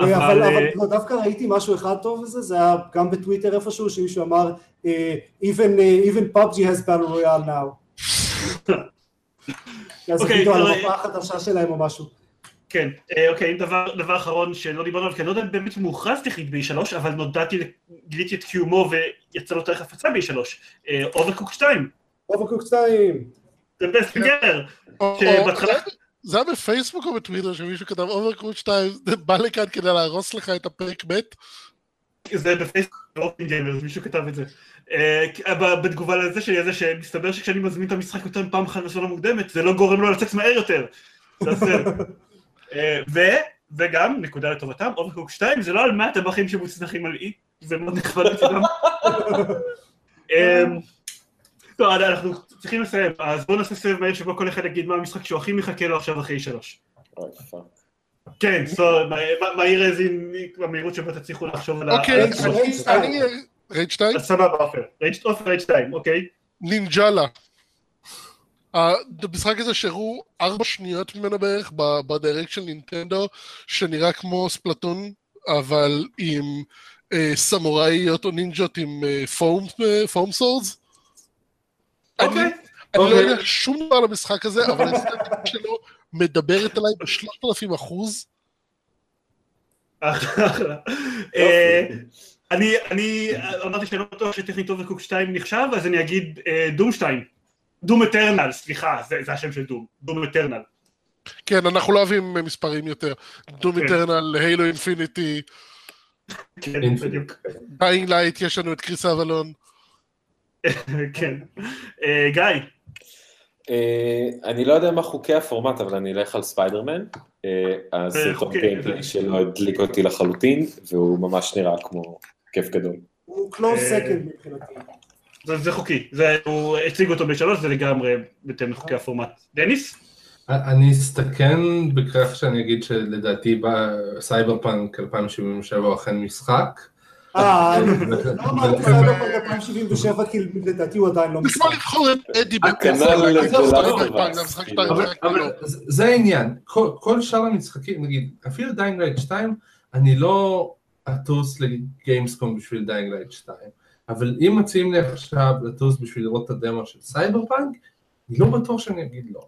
אה, אבל, אה, דווקא ראיתי משהו אחד טוב בזה, זה היה גם בטוויטר איפשהו, שמישהו אמר, אה, even, PUBG has battle royale now. אז אוקיי, כאילו על המפה החדשה שלהם או משהו. כן, אוקיי, דבר, דבר אחרון שלא דיברנו עליו, כי אני לא יודע אם באמת הוא מוכרז טכנית ב-E3, אבל נודעתי, גיליתי את קיומו ויצא לו תאריך הפצה ב-E3, אוברקוק 2, אוברקוק 2. זה בסט גר, או- או- שבהתחלה, זה היה בפייסבוק או בטוויטר שמישהו כתב אוברקרוט 2, בא לכאן כדי להרוס לך את הפרק מת? זה בפייסבוק, גיימרס, מישהו כתב את זה. אה, ב- בתגובה לזה שלי, זה שמסתבר שכשאני מזמין את המשחק יותר מפעם אחת בזמן המוקדמת, זה לא גורם לו לצאת מהר יותר. זה הסרט. אה, וגם, נקודה לטובתם, אוברקוק 2 זה לא על 100 טבחים שמוצנחים על אי, זה מאוד נכבד מצדם. טוב, אנחנו צריכים לסיים, אז בואו נעשה סבב מהיר שבו כל אחד יגיד מה המשחק שהוא הכי מחכה לו עכשיו אחרי שלוש. כן, מהיר איזין, במהירות שבו תצליחו לחשוב על ה... אוקיי, רייד התשובות. אני-. רייד 2? אז סבבה, עופר. רייג' 2, אוקיי? נינג'לה. המשחק הזה שהראו ארבע שניות ממנו בערך ב-Direct של נינטנדו, שנראה כמו Splatoon, אבל עם אה, סמוראיות או נינג'ות עם אה, אה, foam swords. אני, אוקיי. אני לא אוקיי. יודע שום דבר על המשחק הזה, אבל האסתטיקה שלו מדברת עליי בשלושת אלפים אחוז. אחלה. אה, אני, אני אמרתי שאני לא בטוח שטכנית Overcooked 2 נחשב, אז אני אגיד אה, Doom 2. Doom Eternal, סליחה, זה זה השם של Doom. Doom Eternal. כן, אנחנו לא אוהבים מספרים יותר. דום כן. איטרנל, הילו אינפיניטי, כן. בדיוק. Dying Light, יש לנו את קריס אבלון. כן. אה, גיא, אה, אני לא יודע מה חוקי הפורמט, אבל אני אלך על ספיידרמן. אה, הסרטון חוקי, gameplay זה- שלו הדליק אותי לחלוטין, והוא ממש נראה כמו כיף גדול. הוא close אה, second מבחינתי. זה זה חוקי. זה- הוא הציג אותו בשלוש, זה לגמרי בהתאם לחוקי הפורמט. דניס? אני אסתכן בכך שאני אגיד שלדעתי סייבר פאנק 2077 הוא אכן משחק. אה, לא אמרתי סייבר פאנק 2077 כי לדעתי הוא עדיין לא זה משחק. כמו לבחור את אדי הכנ"ל בפסח, להגיד לו, לג'לאטו סייבר פאנק, זה וקס, משחק כאילו. שתיים, אבל, רק אבל לא. זה זה העניין, כל, כל שאר המשחקים, נגיד, אפילו דיינג לייט 2, אני לא אטוס לגיימסקום בשביל Dying Light 2, אבל אם מציעים לי עכשיו לטוס בשביל לראות את הדמו של סייבר פאנק, אני לא בטוח שאני אגיד לא.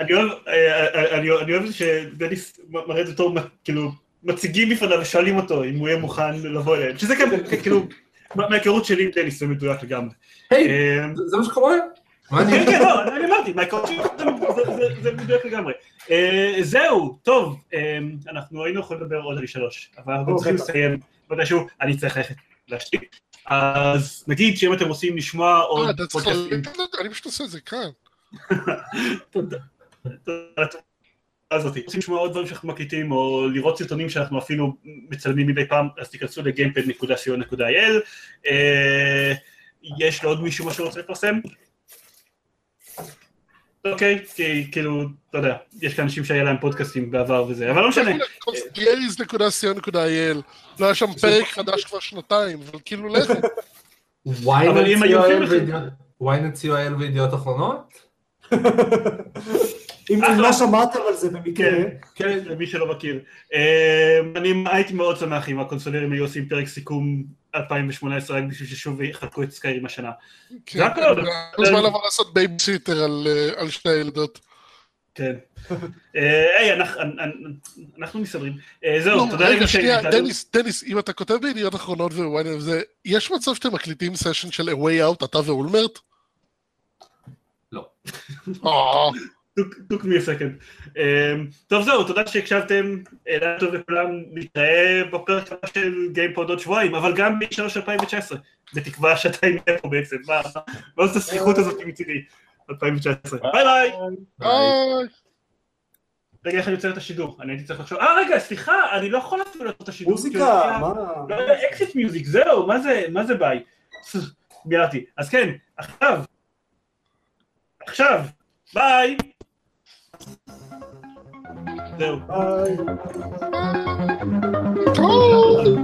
אני אוהב, אה, אה, אני אני אוהב שדניס מראה את זה בתור, כאילו, מציגים בפניו ושואלים אותו אם הוא יהיה מוכן לבוא אליהם, שזה גם, כאילו, מה- מההיכרות שלי עם דניס זה מדויק לגמרי. היי, אה, זה- מה שקורה? מה אני... כן, כן, לא, אני אמרתי, מההיכרות שלי זה- מדויק לגמרי. אה, זהו, טוב, אה, אנחנו היינו יכולים לדבר עוד על שלוש, אבל אנחנו או, צריכים. לסיים מתישהו, אני צריך ללכת להשתיק. אז נגיד שאם אתם רוצים לשמוע אה, עוד פודקאסטים, אני פשוט עושה את זה כאן. תודה. הזאתי. רוצים לשמוע עוד דברים שאנחנו מקליטים, או לראות סרטונים שאנחנו אפילו מצלמים מדי פעם, אז תיכנסו ל-gamepad.co.il. אה, יש לעוד מישהו משהו שרוצה לפרסם? אוקיי, כי כאילו, אתה יודע, יש כאן אנשים שהיה להם פודקאסטים בעבר וזה, אבל לא משנה. קונספייריז.co.il לא היה שם פרק חדש כבר שנתיים, אבל כאילו לכו. אבל אם היו עושים לכם- ynet co.il וידיעות אחרונות? אם אם לא שמעתם על זה במקרה, כן, כן, למי שלא מכיר. אה, אני הייתי מאוד שמח אם הקונסולרים היו עושים פרק סיכום 2018 רק בשביל ששוב יחלקו את סקיירים השנה. כן, זה הכל. כל הזמן לבוא לעשות בייביסיטר על, אה, על שתי הילדות. כן. אה, היי, אנחנו- אנחנו מסתדרים. אה, זהו, לא, תודה רגע, שהייתם. דניס, דניס, אם אתה כותב בידיעות אחרונות ווואי, זה, יש מצב שאתם מקליטים סשן של A way out, אתה ואולמרט? לא. Took- took me a second. Um, טוב זהו, תודה שהקשבתם, לילה טוב לכולם, נתראה בפרק הבא של גיימפוד עוד שבועיים, אבל גם ב-E3 2019, בתקווה שאתה עם פה בעצם, מה מה זאת הסליחות הזאת מצידי, 2019. ביי ביי! ביי. רגע, איך אני יוצר את השידור? אני הייתי צריך לחשוב, אה רגע, סליחה, אני לא יכול אפילו לעשות את השידור. מוזיקה, כי- מה? לא יודע, אקזיט מיוזיק, זהו, מה זה, מה זה ביי? ביארתי. אז כן, עכשיו, עכשיו, ביי! זהו. ביי. טוב.